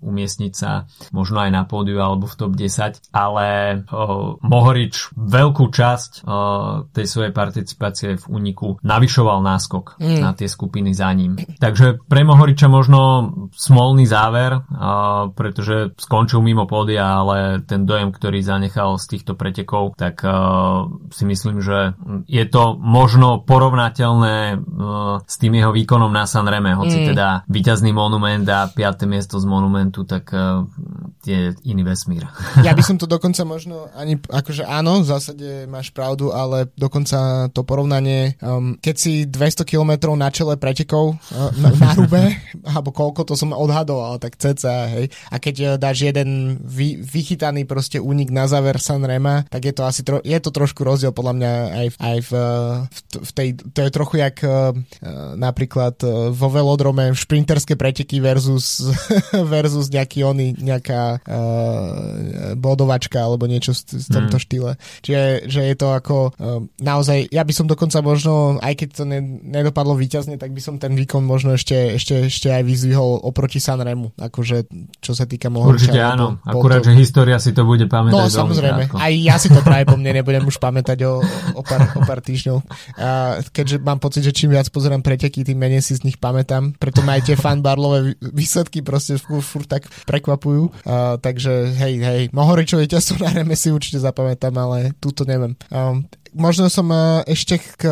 umiestniť sa možno aj na pódiu alebo v top 10, ale o, Mohorič veľkú časť o, tej svojej participácie v úniku navyšoval náskok mm. na tie skupiny za ním. Takže pre Mohoriča možno smolný záver, o, pretože skončil mimo pódia, ale ten dojem, ktorý zanechal z týchto pretekov, tak o, si myslím, že je to možno porovnateľné o, s tým jeho výkonom na Sanreme, hoci mm. teda víťazný monument a 5. miesto z monumentu, tak uh, je iný vesmír. Ja by som to dokonca možno ani, akože áno, v zásade máš pravdu, ale dokonca to porovnanie, um, keď si 200 km na čele pretekov uh, na, na rube, alebo koľko to som odhadoval, tak ceca, hej, a keď uh, dáš jeden vy, vychytaný proste únik na záver Sanrema, tak je to asi tro, je to trošku rozdiel podľa mňa aj, aj v, v, v tej, to je trochu jak uh, napríklad uh, vo velodrome šprinterské preteky versus versus nejaký oný, nejaká uh, bodovačka alebo niečo z tomto mm. štýle. Čiže že je to ako uh, naozaj, ja by som dokonca možno, aj keď to ne, nedopadlo výťazne, tak by som ten výkon možno ešte, ešte, ešte aj vyzvihol oproti Sanremu, akože čo sa týka môjho Určite áno, akurát, to... že história si to bude pamätať No samozrejme, krátko. aj ja si to práve po mne nebudem už pamätať o, o, pár, o pár týždňov. A keďže mám pocit, že čím viac pozerám preteky, tým menej si z nich pamätám, preto ma aj tie fanbarlové výsledky proste furt tak prekvapujú. Uh, takže hej, hej, Mohoričové ťasto na reme si určite zapamätám, ale túto neviem. Um, možno som uh, ešte k,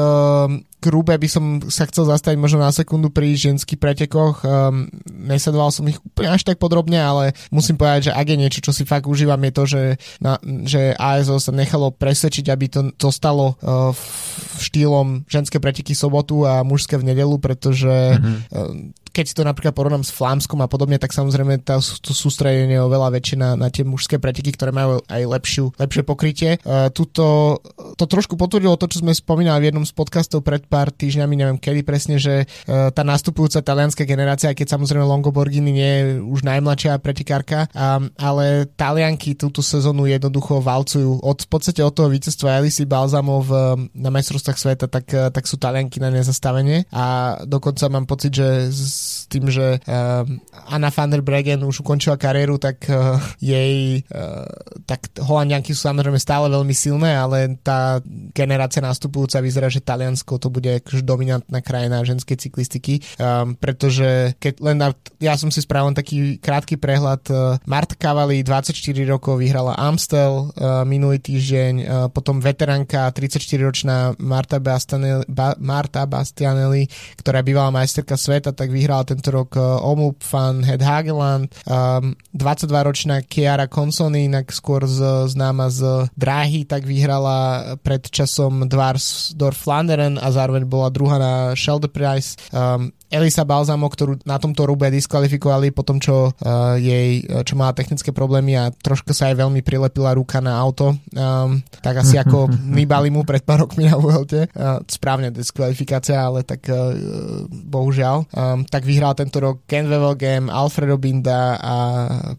k Rube by som sa chcel zastaviť možno na sekundu pri ženských pretekoch. Um, nesledoval som ich úplne až tak podrobne, ale musím povedať, že ak je niečo, čo si fakt užívam, je to, že, na, že ASO sa nechalo presvedčiť, aby to zostalo uh, v štýlom ženské preteky sobotu a mužské v nedelu, pretože mm-hmm. uh, keď to napríklad porovnám s Flámskom a podobne, tak samozrejme tá, to sústredenie je oveľa väčšie na, na tie mužské preteky, ktoré majú aj lepšiu, lepšie pokrytie. Uh, tuto, to trošku potvrdilo to, čo sme spomínali v jednom z podcastov pred pár týždňami, neviem kedy presne, že uh, tá nastupujúca talianská generácia, keď samozrejme Longoborghini nie je už najmladšia pretekárka, um, ale Talianky túto sezónu jednoducho valcujú. Od, v podstate od toho víťazstva Elisi Balzamov na majstrovstvách sveta, tak, tak sú Talianky na nezastavenie a dokonca mám pocit, že z s tým, že uh, Anna van der Bregen už ukončila kariéru, tak uh, jej uh, tak Holandianky sú samozrejme stále veľmi silné, ale tá generácia nastupujúca vyzerá, že Taliansko to bude akože dominantná krajina ženskej cyklistiky, um, pretože keď len na, ja som si spravil taký krátky prehľad uh, Marta Cavalli 24 rokov vyhrala Amstel uh, minulý týždeň, uh, potom veteránka 34-ročná Marta Bastianelli, ba, Marta Bastianelli, ktorá bývala majsterka sveta, tak vyhrala vyhrala tento rok uh, Omup van Het Hageland, um, 22-ročná Chiara Consoni, inak skôr z, známa z dráhy, tak vyhrala pred časom Dwars Dorf Flanderen a zároveň bola druhá na Schelde Prize. Um, Elisa Balzamo, ktorú na tomto rube diskvalifikovali po tom, čo, uh, jej, čo mala technické problémy a trošku sa aj veľmi prilepila ruka na auto, um, tak asi ako Nibali mu pred pár rokmi na Vuelte. Uh, správne diskvalifikácia, ale tak uh, bohužiaľ. Um, tak vyhral tento rok Ken Wevelgem, Alfredo Binda a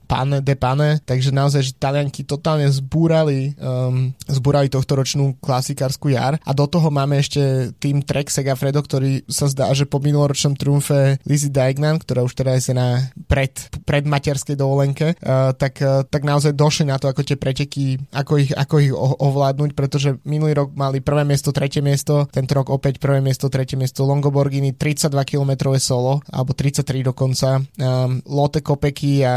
Pane de Pane, takže naozaj, že Talianky totálne zbúrali, um, zbúrali tohto ročnú klasikárskú jar a do toho máme ešte tým Trek Segafredo, ktorý sa zdá, že po minuloročnom triumfe Lizzie Daignan, ktorá už teraz je na pred, predmaterskej dovolenke, uh, tak, uh, tak naozaj došli na to, ako tie preteky, ako ich, ako ich ovládnuť, pretože minulý rok mali prvé miesto, tretie miesto, tento rok opäť prvé miesto, tretie miesto Longoborghini, 32 km solo, alebo 33 dokonca. Um, Lotte Kopecky a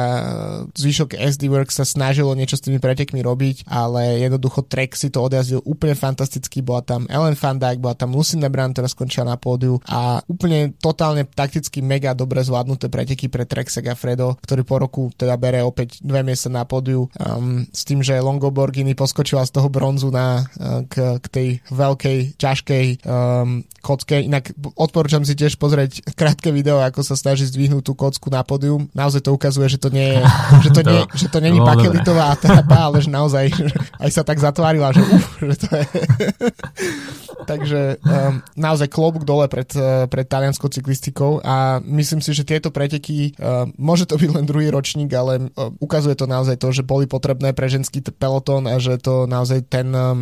zvyšok SD Works sa snažilo niečo s tými pretekmi robiť, ale jednoducho Trek si to odjazdil úplne fantasticky, bola tam Ellen Van Dijk, bola tam Lucinda Brand, ktorá skončila na pódiu a úplne totálne takticky mega dobre zvládnuté preteky pre Trek Segafredo, ktorý po roku teda bere opäť dve miesta na pódiu um, s tým, že Longoborghini poskočila z toho bronzu na, uh, k, k tej veľkej, ťažkej um, kocke. Inak odporúčam si tiež pozrieť krátke video, ako sa snaží zdvihnúť tú kocku na pódium. Naozaj to ukazuje, že to nie je, že to, nie, že to není pakelitová atrapa, ale že naozaj aj sa tak zatvárila, že uf, že to je... Takže um, naozaj klobúk dole pred, uh, pred talianskou cyklistikou a myslím si, že tieto preteky, uh, môže to byť len druhý ročník, ale uh, ukazuje to naozaj to, že boli potrebné pre ženský pelotón a že to naozaj ten uh,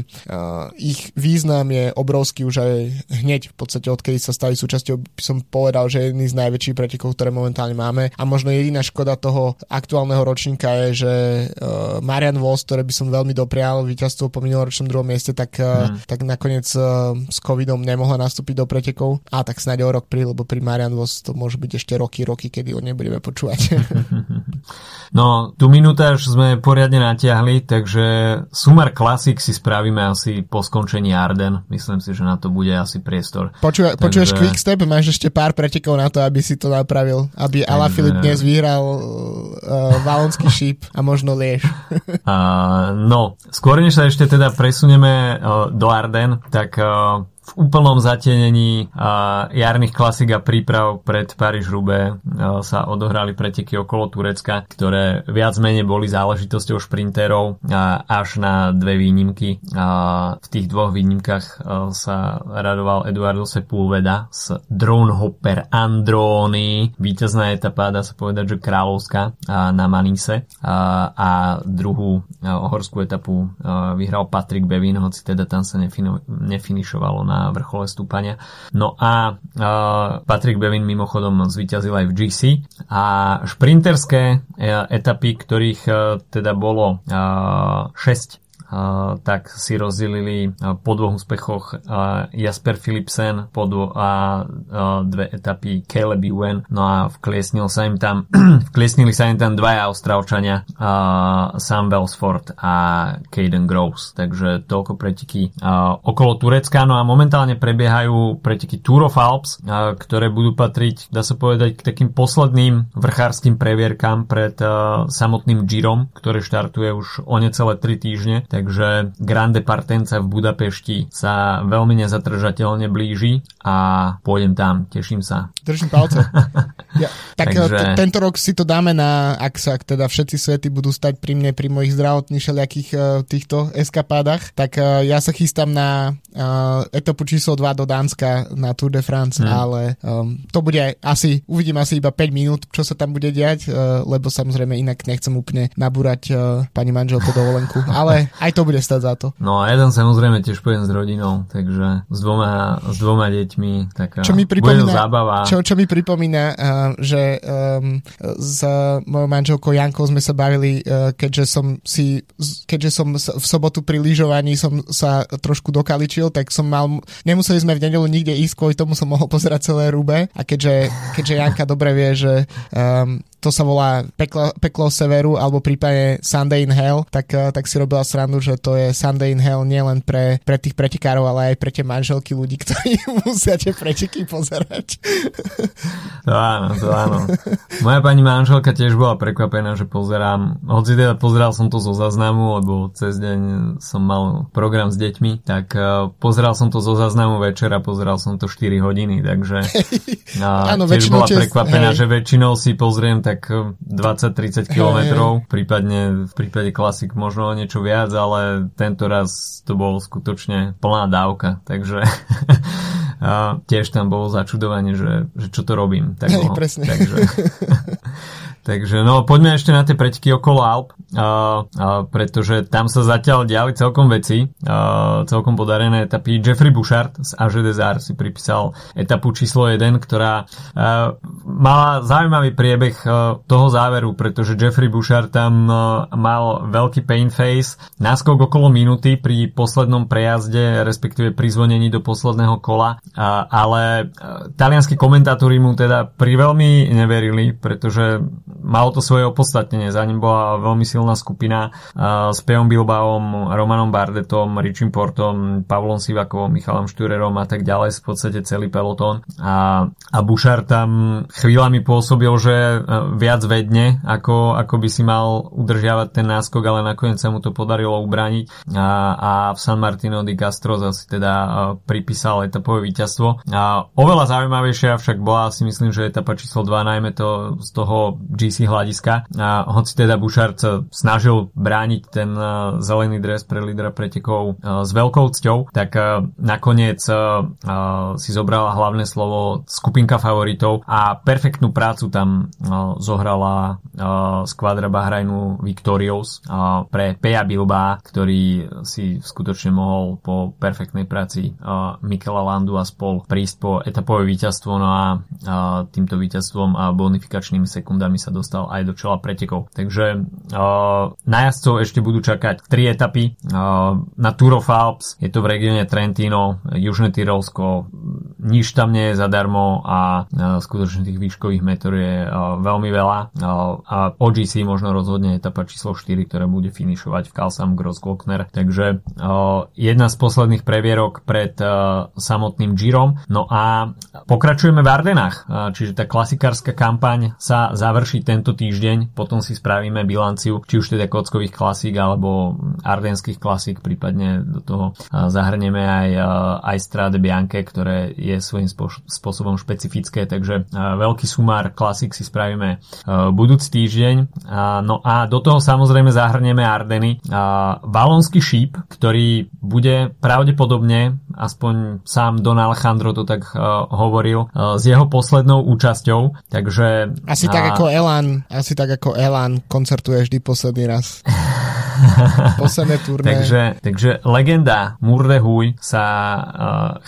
ich význam je obrovský už aj hneď v podstate odkedy sa stali súčasťou, by som povedal, že jedný z najväčších pretekov, ktoré momentálne máme. A možno jediná škoda toho aktuálneho ročníka je, že uh, Marian Vos, ktoré by som veľmi doprial víťazstvo po minuloročnom druhom mieste, tak, uh, hmm. tak nakoniec uh, s covidom nemohla nastúpiť do pretekov. A tak snáď o rok pri, lebo pri Marian Vos to môže byť ešte roky, roky, kedy ho nebudeme počúvať. no, tu minútaž sme poriadne natiahli, takže Sumar Classic si spravíme asi po skončení Arden. Myslím si, že na to bude asi priestor. Počúva, Takže... Počuješ Quickstep, máš ešte pár pretekov na to, aby si to napravil. Aby Takže... Filip dnes vyhral uh, Valonský šíp a možno Liež. uh, no, skôr než sa ešte teda presunieme uh, do Arden, tak uh, v úplnom zatenení jarných klasik a príprav pred paríž rube sa odohrali preteky okolo Turecka, ktoré viac menej boli záležitosťou šprinterov až na dve výnimky. V tých dvoch výnimkách sa radoval Eduardo Sepulveda z Drone Hopper Androni. Víťazná etapa, dá sa povedať, že kráľovská na Manise a druhú horskú etapu vyhral Patrick Bevin, hoci teda tam sa nefinišovalo na vrchole stúpania. No a uh, Patrick Bevin mimochodom zvíťazil aj v GC a šprinterské uh, etapy, ktorých uh, teda bolo uh, 6 tak si rozdelili po dvoch úspechoch Jasper Philipsen po dvo- a dve etapy Caleb Ewan, no a vkliesnil sa im tam vkliesnili sa im tam dvaja Austrálčania Sam Belsford a Caden Groves, takže toľko preteky okolo Turecka, no a momentálne prebiehajú preteky Tour of Alps, ktoré budú patriť, dá sa povedať, k takým posledným vrchárským previerkám pred samotným Girom, ktoré štartuje už o necelé 3 týždne, takže Grande Partenza v Budapešti sa veľmi nezatržateľne blíži a pôjdem tam, teším sa. Držím palce. ja, tak takže... t- tento rok si to dáme na, ak sa teda všetci svety budú stať pri mne, pri mojich zdravotných všelijakých uh, týchto eskapádach, tak uh, ja sa chystám na uh, etapu číslo 2 do Dánska na Tour de France, hmm. ale um, to bude asi, uvidím asi iba 5 minút, čo sa tam bude diať, uh, lebo samozrejme inak nechcem úplne nabúrať uh, pani manželku dovolenku, ale aj to bude stať za to. No a jeden samozrejme tiež pôjdem s rodinou, takže s dvoma, s dvoma deťmi, taká čo mi pripomína, zábava. Čo, čo mi pripomína, uh, že um, s mojou manželkou Jankou sme sa bavili, uh, keďže som si, keďže som v sobotu pri lyžovaní som sa trošku dokaličil, tak som mal, nemuseli sme v nedelu nikde ísť, kvôli tomu som mohol pozerať celé rúbe a keďže, keďže Janka dobre vie, že um, to sa volá peklo, peklo severu alebo prípadne Sunday in Hell, tak, uh, tak si robila srandu, že to je Sunday in Hell nielen pre, pre tých pretekárov, ale aj pre tie manželky ľudí, ktorí musia tie preteky pozerať. To áno, to áno. Moja pani manželka tiež bola prekvapená, že pozerám, hoci teda pozeral som to zo záznamu, lebo cez deň som mal program s deťmi, tak uh, pozeral som to zo záznamu večer a pozeral som to 4 hodiny, takže uh, áno, tiež bola prekvapená, hej. že väčšinou si pozriem tak 20-30 kilometrov, prípadne v prípade klasik možno niečo viac, ale tento raz to bol skutočne plná dávka, takže a tiež tam bolo začudovanie, že, že čo to robím. Tak, Hej, no, presne. Takže, takže no poďme ešte na tie preťky okolo Alp, a, a, pretože tam sa zatiaľ diali celkom veci, a, celkom podarené etapy. Jeffrey Bouchard z AŽDZR si pripísal etapu číslo 1, ktorá a, mala zaujímavý priebeh a, toho záveru, pretože Jeffrey Bouchard tam a, mal veľký pain face, náskok okolo minúty pri poslednom prejazde, respektíve pri zvonení do posledného kola ale talianskí komentátori mu teda pri veľmi neverili, pretože malo to svoje opodstatnenie. Za ním bola veľmi silná skupina s Peom Bilbaom, Romanom Bardetom, Richim Portom, Pavlom Sivakovom, Michalom Šturerom a tak ďalej, v podstate celý pelotón. A, a Bouchard tam chvíľami pôsobil, že e, viac vedne, ako, ako by si mal udržiavať ten náskok, ale nakoniec sa mu to podarilo ubrániť a, a v San Martino di Castro zase teda e, pripísal etapové víťazstvo. A oveľa zaujímavejšia však bola si myslím, že etapa číslo 2, najmä to z toho GC hľadiska. A hoci teda Bouchard snažil brániť ten zelený dres pre lídra pretekov s veľkou cťou, tak nakoniec si zobrala hlavné slovo skupinka favoritov a perfektnú prácu tam zohrala skvadra Bahrajnu Victorious pre Peja Bilba, ktorý si skutočne mohol po perfektnej práci Mikela Landu a spol prísť po etapové víťazstvo, no a týmto víťazstvom a bonifikačnými sekundami sa dostal aj do čela pretekov. Takže a, na jazdcov ešte budú čakať tri etapy. A, na Tour of Alps je to v regióne Trentino, Južné Tyrolsko, nič tam nie je zadarmo a, a skutočne tých výškových metor je a, veľmi veľa. A, a OGC možno rozhodne etapa číslo 4, ktorá bude finišovať v Kalsam Grossglockner. Takže a, jedna z posledných previerok pred a, samotným Girom. No a pokračujeme v Ardenách, čiže tá klasikárska kampaň sa završí tento týždeň, potom si spravíme bilanciu, či už teda kockových klasík alebo ardenských klasík, prípadne do toho zahrnieme aj, aj Strade ktoré je svojím spôsobom špecifické, takže veľký sumár klasík si spravíme budúci týždeň. No a do toho samozrejme zahrnieme Ardeny. Valonský šíp, ktorý bude pravdepodobne, aspoň sám Don Alejandro to tak uh, hovoril, uh, s jeho poslednou účasťou, takže... Asi uh, tak ako Elan, asi tak ako Elan koncertuje vždy posledný raz. Posledné turné. takže, takže legenda Murde Huy sa uh,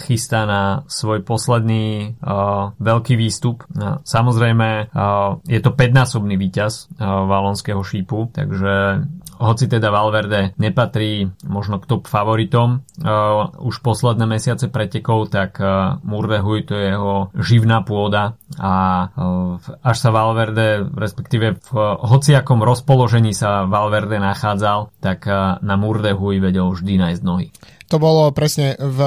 chystá na svoj posledný uh, veľký výstup. Uh, samozrejme, uh, je to 5-násobný víťaz uh, valonského šípu, takže hoci teda Valverde nepatrí možno k top favoritom uh, už posledné mesiace pretekov, tak uh, Murdehuj to je jeho živná pôda a uh, až sa Valverde, respektíve v uh, hociakom rozpoložení sa Valverde nachádzal, tak uh, na Murdehuj vedel vždy nájsť nohy to bolo presne v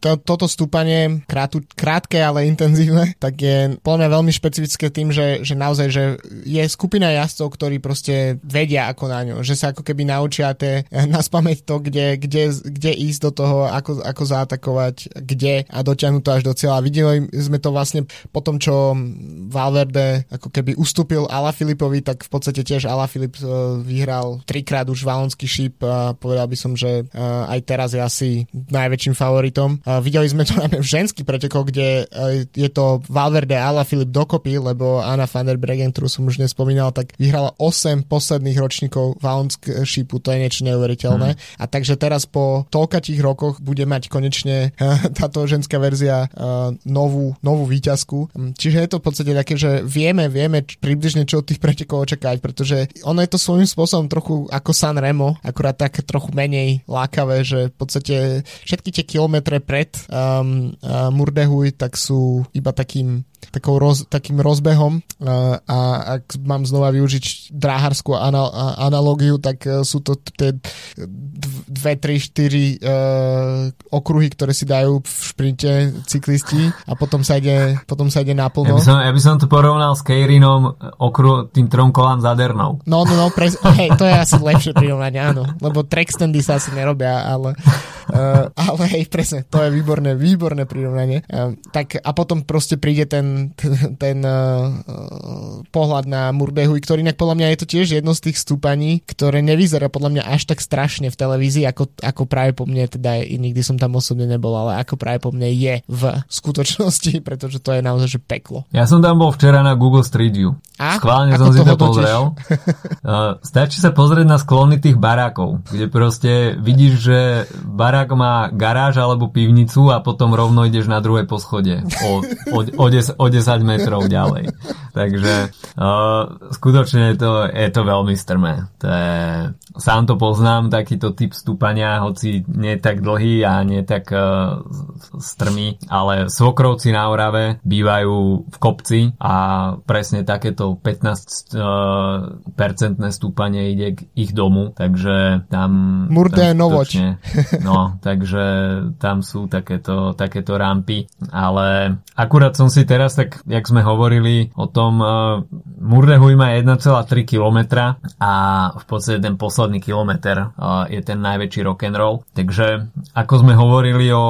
to, toto stúpanie krátu, krátke, ale intenzívne, tak je podľa mňa veľmi špecifické tým, že, že naozaj, že je skupina jazdcov, ktorí proste vedia ako na ňo, že sa ako keby naučia tie, na spameť to, kde, kde, kde ísť do toho, ako, ako zaatakovať, kde a dotiahnuť to až do cieľa. Videli sme to vlastne po tom, čo Valverde ako keby ustúpil Ala Filipovi, tak v podstate tiež Ala Filip e, vyhral trikrát už valonský šíp a povedal by som, že e, aj teraz je asi najväčším favoritom. Uh, videli sme to najmä v ženských pretekoch, kde uh, je to Valverde a Ala Filip dokopy, lebo Anna van der Bregen, ktorú som už nespomínal, tak vyhrala 8 posledných ročníkov Valonshipu, to je niečo neuveriteľné. Mm. A takže teraz po toľkatých rokoch bude mať konečne táto ženská verzia uh, novú, novú výťazku. Um, čiže je to v podstate také, že vieme, vieme približne, čo od tých pretekov očakávať, pretože ono je to svojím spôsobom trochu ako San Remo, akurát tak trochu menej lákavé, že v podstate všetky tie kilometre pred um, uh, Murdehuj tak sú iba takým takou roz, takým rozbehom a, a ak mám znova využiť dráharskú anal, analógiu, tak sú to tie 2, 3, 4 uh, okruhy, ktoré si dajú v šprinte cyklisti a potom sa ide, potom sa ide naplno. Ja by, som, ja by som to porovnal s Keirinom okruh tým trom kolám zadernou. No, no, no, pres, hej, to je asi lepšie prirovnanie, áno, lebo trackstandy sa asi nerobia, ale, uh, ale hej, presne, to je výborné, výborné prirovnanie. Uh, tak a potom proste príde ten, ten, ten uh, pohľad na Murdehuj, ktorý inak podľa mňa je to tiež jedno z tých stúpaní, ktoré nevyzerá podľa mňa až tak strašne v televízii, ako, ako práve po mne, teda nikdy som tam osobne nebol, ale ako práve po mne je v skutočnosti, pretože to je naozaj že peklo. Ja som tam bol včera na Google Street View. A? Schválne som si to pozrel. Uh, stačí sa pozrieť na sklony tých barákov, kde proste vidíš, že barák má garáž alebo pivnicu a potom rovno ideš na druhé poschodie o, o, o, 10, o 10 metrov ďalej. Takže uh, skutočne je to, je to veľmi strmé. To je, sám to poznám, takýto typ stúpania, hoci nie tak dlhý a nie tak uh, strmý, ale svokrovci na Orave bývajú v kopci a presne takéto 15 uh, percentné stúpanie ide k ich domu, takže tam... Murde novoč. No, takže tam sú takéto, takéto rampy, ale akurát som si teraz, tak jak sme hovorili o tom, uh, Murdehuj má 1,3 km a v podstate ten posledný kilometr uh, je ten najväčší rock and roll, takže ako sme hovorili o,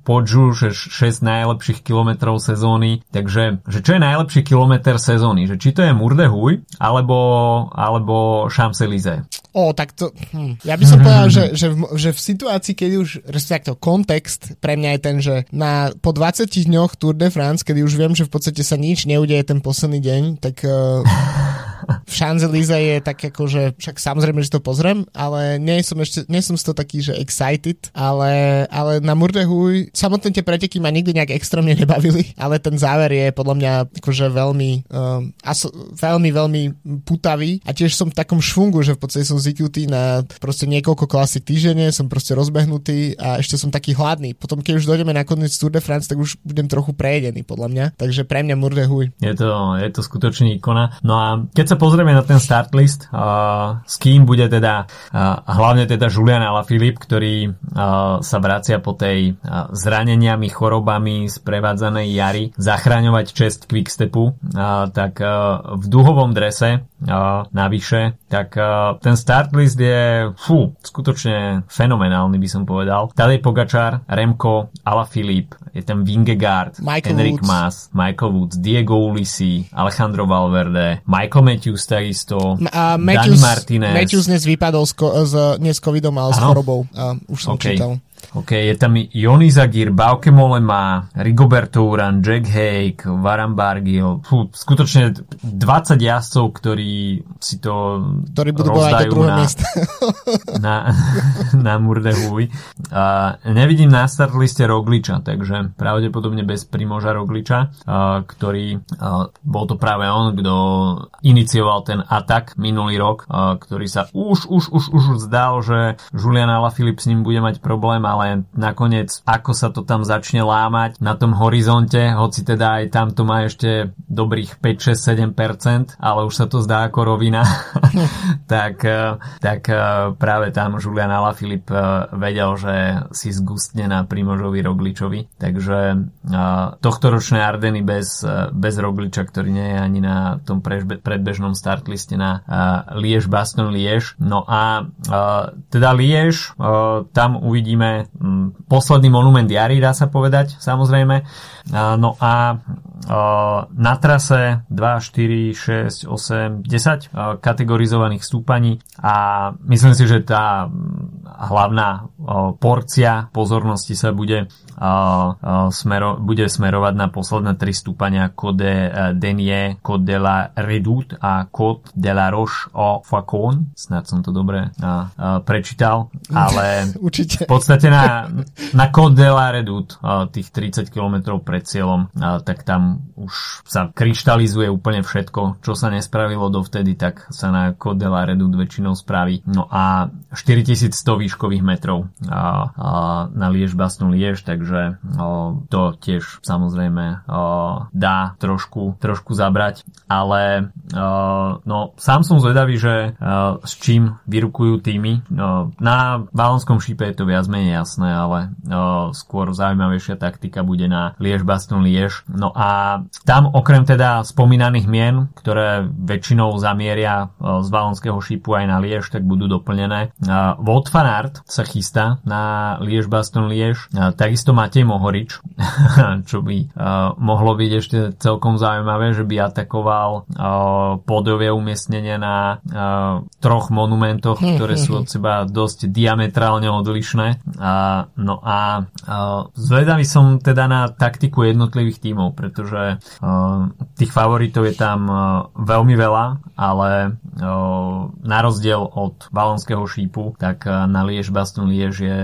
Podžu, že 6 najlepších kilometrov sezóny, takže že čo je najlepší kilometr sezóny, že či to je Murdehuj alebo, alebo Champs-Élysées. O, tak to... Hm. Ja by som povedal, že, že, v, že v situácii, keď už, respektíve kontext pre mňa je ten, že na, po 20 dňoch Tour de France, kedy už viem, že v podstate sa nič neudeje ten posledný deň, tak uh, v Champs-Élysées je tak ako, že však samozrejme, že to pozriem, ale nie som ešte, nie som z toho taký, že excited, ale, ale na Murdehuj samotné tie preteky ma nikdy nejak extrémne nebavili, ale ten záver je podľa mňa akože veľmi, um, aso, veľmi, veľmi putavý a tiež som v takom švungu, že v podstate som zvyknutý na proste niekoľko klasik týždenne, som proste rozbehnutý a ešte som taký hladný. Potom keď už dojdeme na koniec Tour de France, tak už budem trochu prejedený podľa mňa, takže pre mňa Murdehuj. Je to, je to skutočne ikona. No a keď sa sa pozrieme na ten start list, uh, s kým bude teda uh, hlavne teda Julian Alaphilippe, ktorý uh, sa vracia po tej uh, zraneniami, chorobami sprevádzanej jary zachráňovať čest Quickstepu, uh, tak uh, v duhovom drese uh, navyše, tak uh, ten start list je fú, skutočne fenomenálny by som povedal. Tadej Pogačar, Remko, Alaphilippe, je tam Vingegaard, Michael Henrik. Mas, Michael Woods, Diego Ulisi, Alejandro Valverde, Michael Matthews takisto, a Matthews, Dani Martinez. Matthews dnes vypadol s, z, dnes covidom, ale s chorobou. A už som okay. čítal. OK, je tam Joni Zagir, Bauke Molema, Rigoberto Uran, Jack Hake, Varan Bargil. Fú, skutočne 20 jazdcov, ktorí si to ktorí budú rozdajú na, na, na Murdehuj. Uh, nevidím na start liste Rogliča, takže pravdepodobne bez Primoža Rogliča, uh, ktorý uh, bol to práve on, kto inicioval ten atak minulý rok, uh, ktorý sa už, už, už, už zdal, že Julian Alaphilippe s ním bude mať problém, ale nakoniec ako sa to tam začne lámať na tom horizonte, hoci teda aj tam to má ešte dobrých 5, 6, 7%, ale už sa to zdá ako rovina, tak, eh, tak eh, práve tam Julian Alaphilippe eh, vedel, že si zgustne na Primožovi Rogličovi, takže tohto ročné Ardeny bez, bez Rogliča, ktorý nie je ani na tom predbežnom startliste na Liež Baston Liež. No a teda Liež, tam uvidíme Posledný monument jary, dá sa povedať, samozrejme. No a na trase 2, 4, 6, 8, 10 kategorizovaných stúpaní a myslím si, že tá hlavná porcia pozornosti sa bude, smero, bude smerovať na posledné tri stúpania Côte de Denier, Côte de la Redoute a Côte de la Roche au Facon. Snad som to dobre prečítal, ale Určite. v podstate na, na Côte de la Redoute, tých 30 km pred cieľom, tak tam už sa kryštalizuje úplne všetko, čo sa nespravilo dovtedy, tak sa na Côte de la Redoute väčšinou spraví. No a 4100 výškových metrov na Liež Baston Liež, takže to tiež samozrejme dá trošku, trošku zabrať, ale no sám som zvedavý, že s čím vyrukujú týmy. Na Valonskom šípe je to viac menej jasné, ale skôr zaujímavejšia taktika bude na Liež Baston Liež. No a tam okrem teda spomínaných mien, ktoré väčšinou zamieria z Valonského šípu aj na Liež, tak budú doplnené. Wout van Aert sa chystá na Liež Baston Liež, takisto Matej Mohorič, čo by mohlo byť ešte celkom zaujímavé, že by atakoval pódové umiestnenie na troch monumentoch, ktoré sú od seba dosť diametrálne odlišné. No a zvedavý som teda na taktiku jednotlivých tímov, pretože tých favoritov je tam veľmi veľa, ale na rozdiel od valonského šípu, tak na Liež Baston Liež je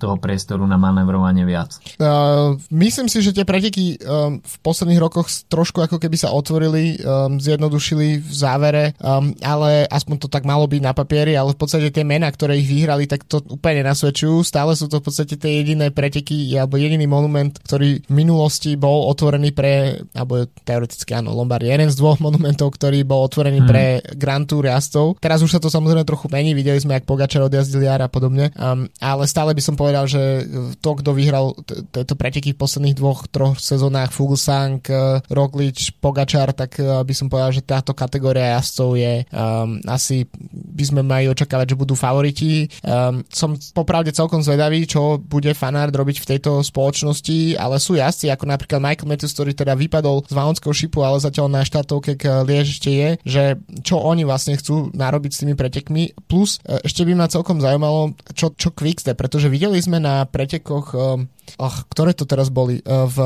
toho priestoru na manevrovanie viac. Uh, myslím si, že tie preteky um, v posledných rokoch trošku ako keby sa otvorili, um, zjednodušili v závere, um, ale aspoň to tak malo byť na papieri, ale v podstate tie mená, ktoré ich vyhrali, tak to úplne nasvedčujú. Stále sú to v podstate tie jediné preteky alebo jediný monument, ktorý v minulosti bol otvorený pre, alebo teoreticky áno, Lombard je jeden z dvoch monumentov, ktorý bol otvorený hmm. pre Grand Tour jazdov. Teraz už sa to samozrejme trochu mení, videli sme, jak Pogačar odjazdil jar a podobne, um, ale stále by som povedal, že to, kto vyhral tieto preteky v posledných dvoch, troch sezónach, Fuglsang, uh, Roglič, Pogačar, tak uh, by som povedal, že táto kategória jazdcov je um, asi by sme mali očakávať, že budú favoriti. Um, som popravde celkom zvedavý, čo bude fanár robiť v tejto spoločnosti, ale sú jazdci, ako napríklad Michael Matthews, ktorý teda vypadol z Valonského šipu, ale zatiaľ na štartovke k Liež ešte je, že čo oni vlastne chcú narobiť s tými pretekmi. Plus ešte by ma celkom zaujímalo, čo, čo Quickstep, pretože videli sme na pretekoch um, oh, ktoré to teraz boli, uh, v,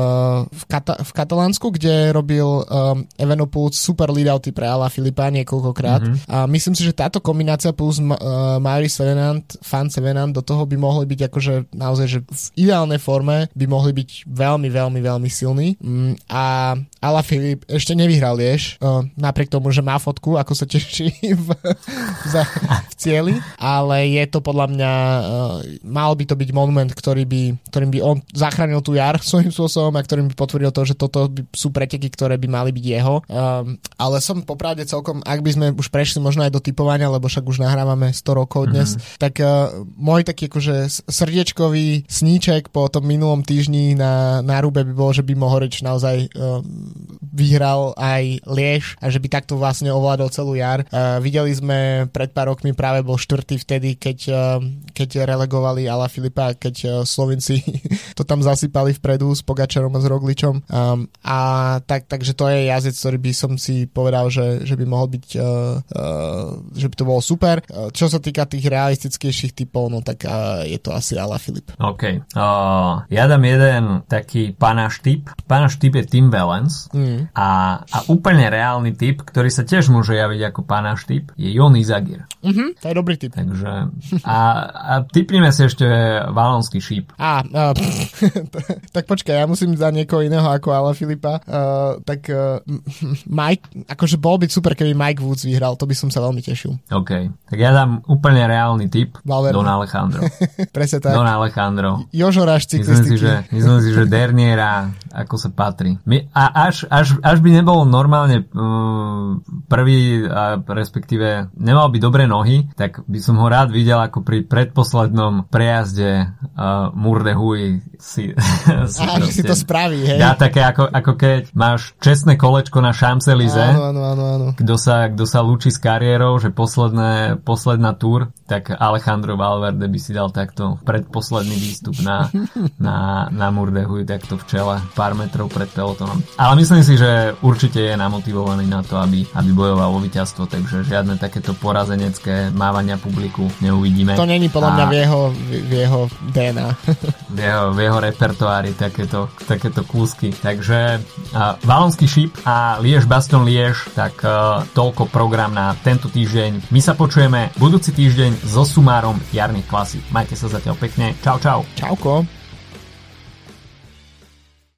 v, Kata- v Katalánsku, kde robil um, Evenepoel super leadouty pre Ala Filipa niekoľkokrát. Mm-hmm. a myslím si, že táto kombinácia plus uh, Mari Sevenant, Fan Sevenant do toho by mohli byť akože naozaj, že v ideálnej forme by mohli byť veľmi, veľmi, veľmi silní. Mm, a Ala Filip ešte nevyhral Liež, uh, napriek tomu, že má fotku, ako sa teší v, v, v cieli, ale je to podľa mňa uh, mal by to byť monument, ktorý by, ktorým by on zachránil tú jar svojím spôsobom a ktorým by potvrdil to, že toto by, sú preteky, ktoré by mali byť jeho. Um, ale som popravde celkom, ak by sme už prešli možno aj do typovania, lebo však už nahrávame 100 rokov dnes, mm-hmm. tak uh, môj taký akože srdiečkový sníček po tom minulom týždni na, na Rube by bol, že by Mohorič naozaj uh, vyhral aj Liež a že by takto vlastne ovládol celú jar. Uh, videli sme pred pár rokmi práve bol štvrtý vtedy, keď, uh, keď relegovali Ala Filipa, keď uh, Slovenci to tam zasypali vpredu s Pogačarom a s Rogličom. Um, a tak, takže to je jazdec, ktorý by som si povedal, že, že by mohol byť, uh, uh, že by to bolo super. Uh, čo sa týka tých realistickejších typov, no tak uh, je to asi Ala Filip. OK. Uh, ja dám jeden taký panáš typ. Panáš typ je Tim Balance mm. a, a úplne reálny typ, ktorý sa tiež môže javiť ako panáš typ, je Jon Izagir. Mm-hmm, to je dobrý typ. Takže a, a typnime si ešte valonský šíp. A, uh, tak počkaj, ja musím za niekoho iného ako Ala Filipa. Uh, tak uh, Mike, akože bol byť super, keby Mike Woods vyhral, to by som sa veľmi tešil. OK, tak ja dám úplne reálny typ. Valverde. Don Alejandro. Presne tak. Don Alejandro. Jožo Raš myslím si, že, myslím si, že Derniera, ako sa patrí. My, a až, až, až by nebol normálne uh, prvý, a respektíve nemal by dobré nohy, tak by som ho rád videl ako pri predposlednom prejazde uh, Murdehuj si, si, Á, si to spraví, hej. Dá také ako, ako keď máš čestné kolečko na Champs-Élysées. Áno, áno, áno, áno. Kto sa, kto sa lúči s kariérou, že posledné, posledná túr, tak Alejandro Valverde by si dal takto predposledný výstup na, na, na Murdehuj, takto v čele, pár metrov pred pelotonom. Ale myslím si, že určite je namotivovaný na to, aby, aby bojoval o víťazstvo, takže žiadne takéto porazenecké mávania publiku neuvidíme. To není podľa mňa v jeho, v jeho DNA. v jeho, v jeho repertoári takéto, takéto kúsky. Takže uh, Valonský šíp a Liež Baston Liež, tak uh, toľko program na tento týždeň. My sa počujeme budúci týždeň so sumárom jarných klasí. Majte sa zatiaľ pekne. Čau, čau. Čauko.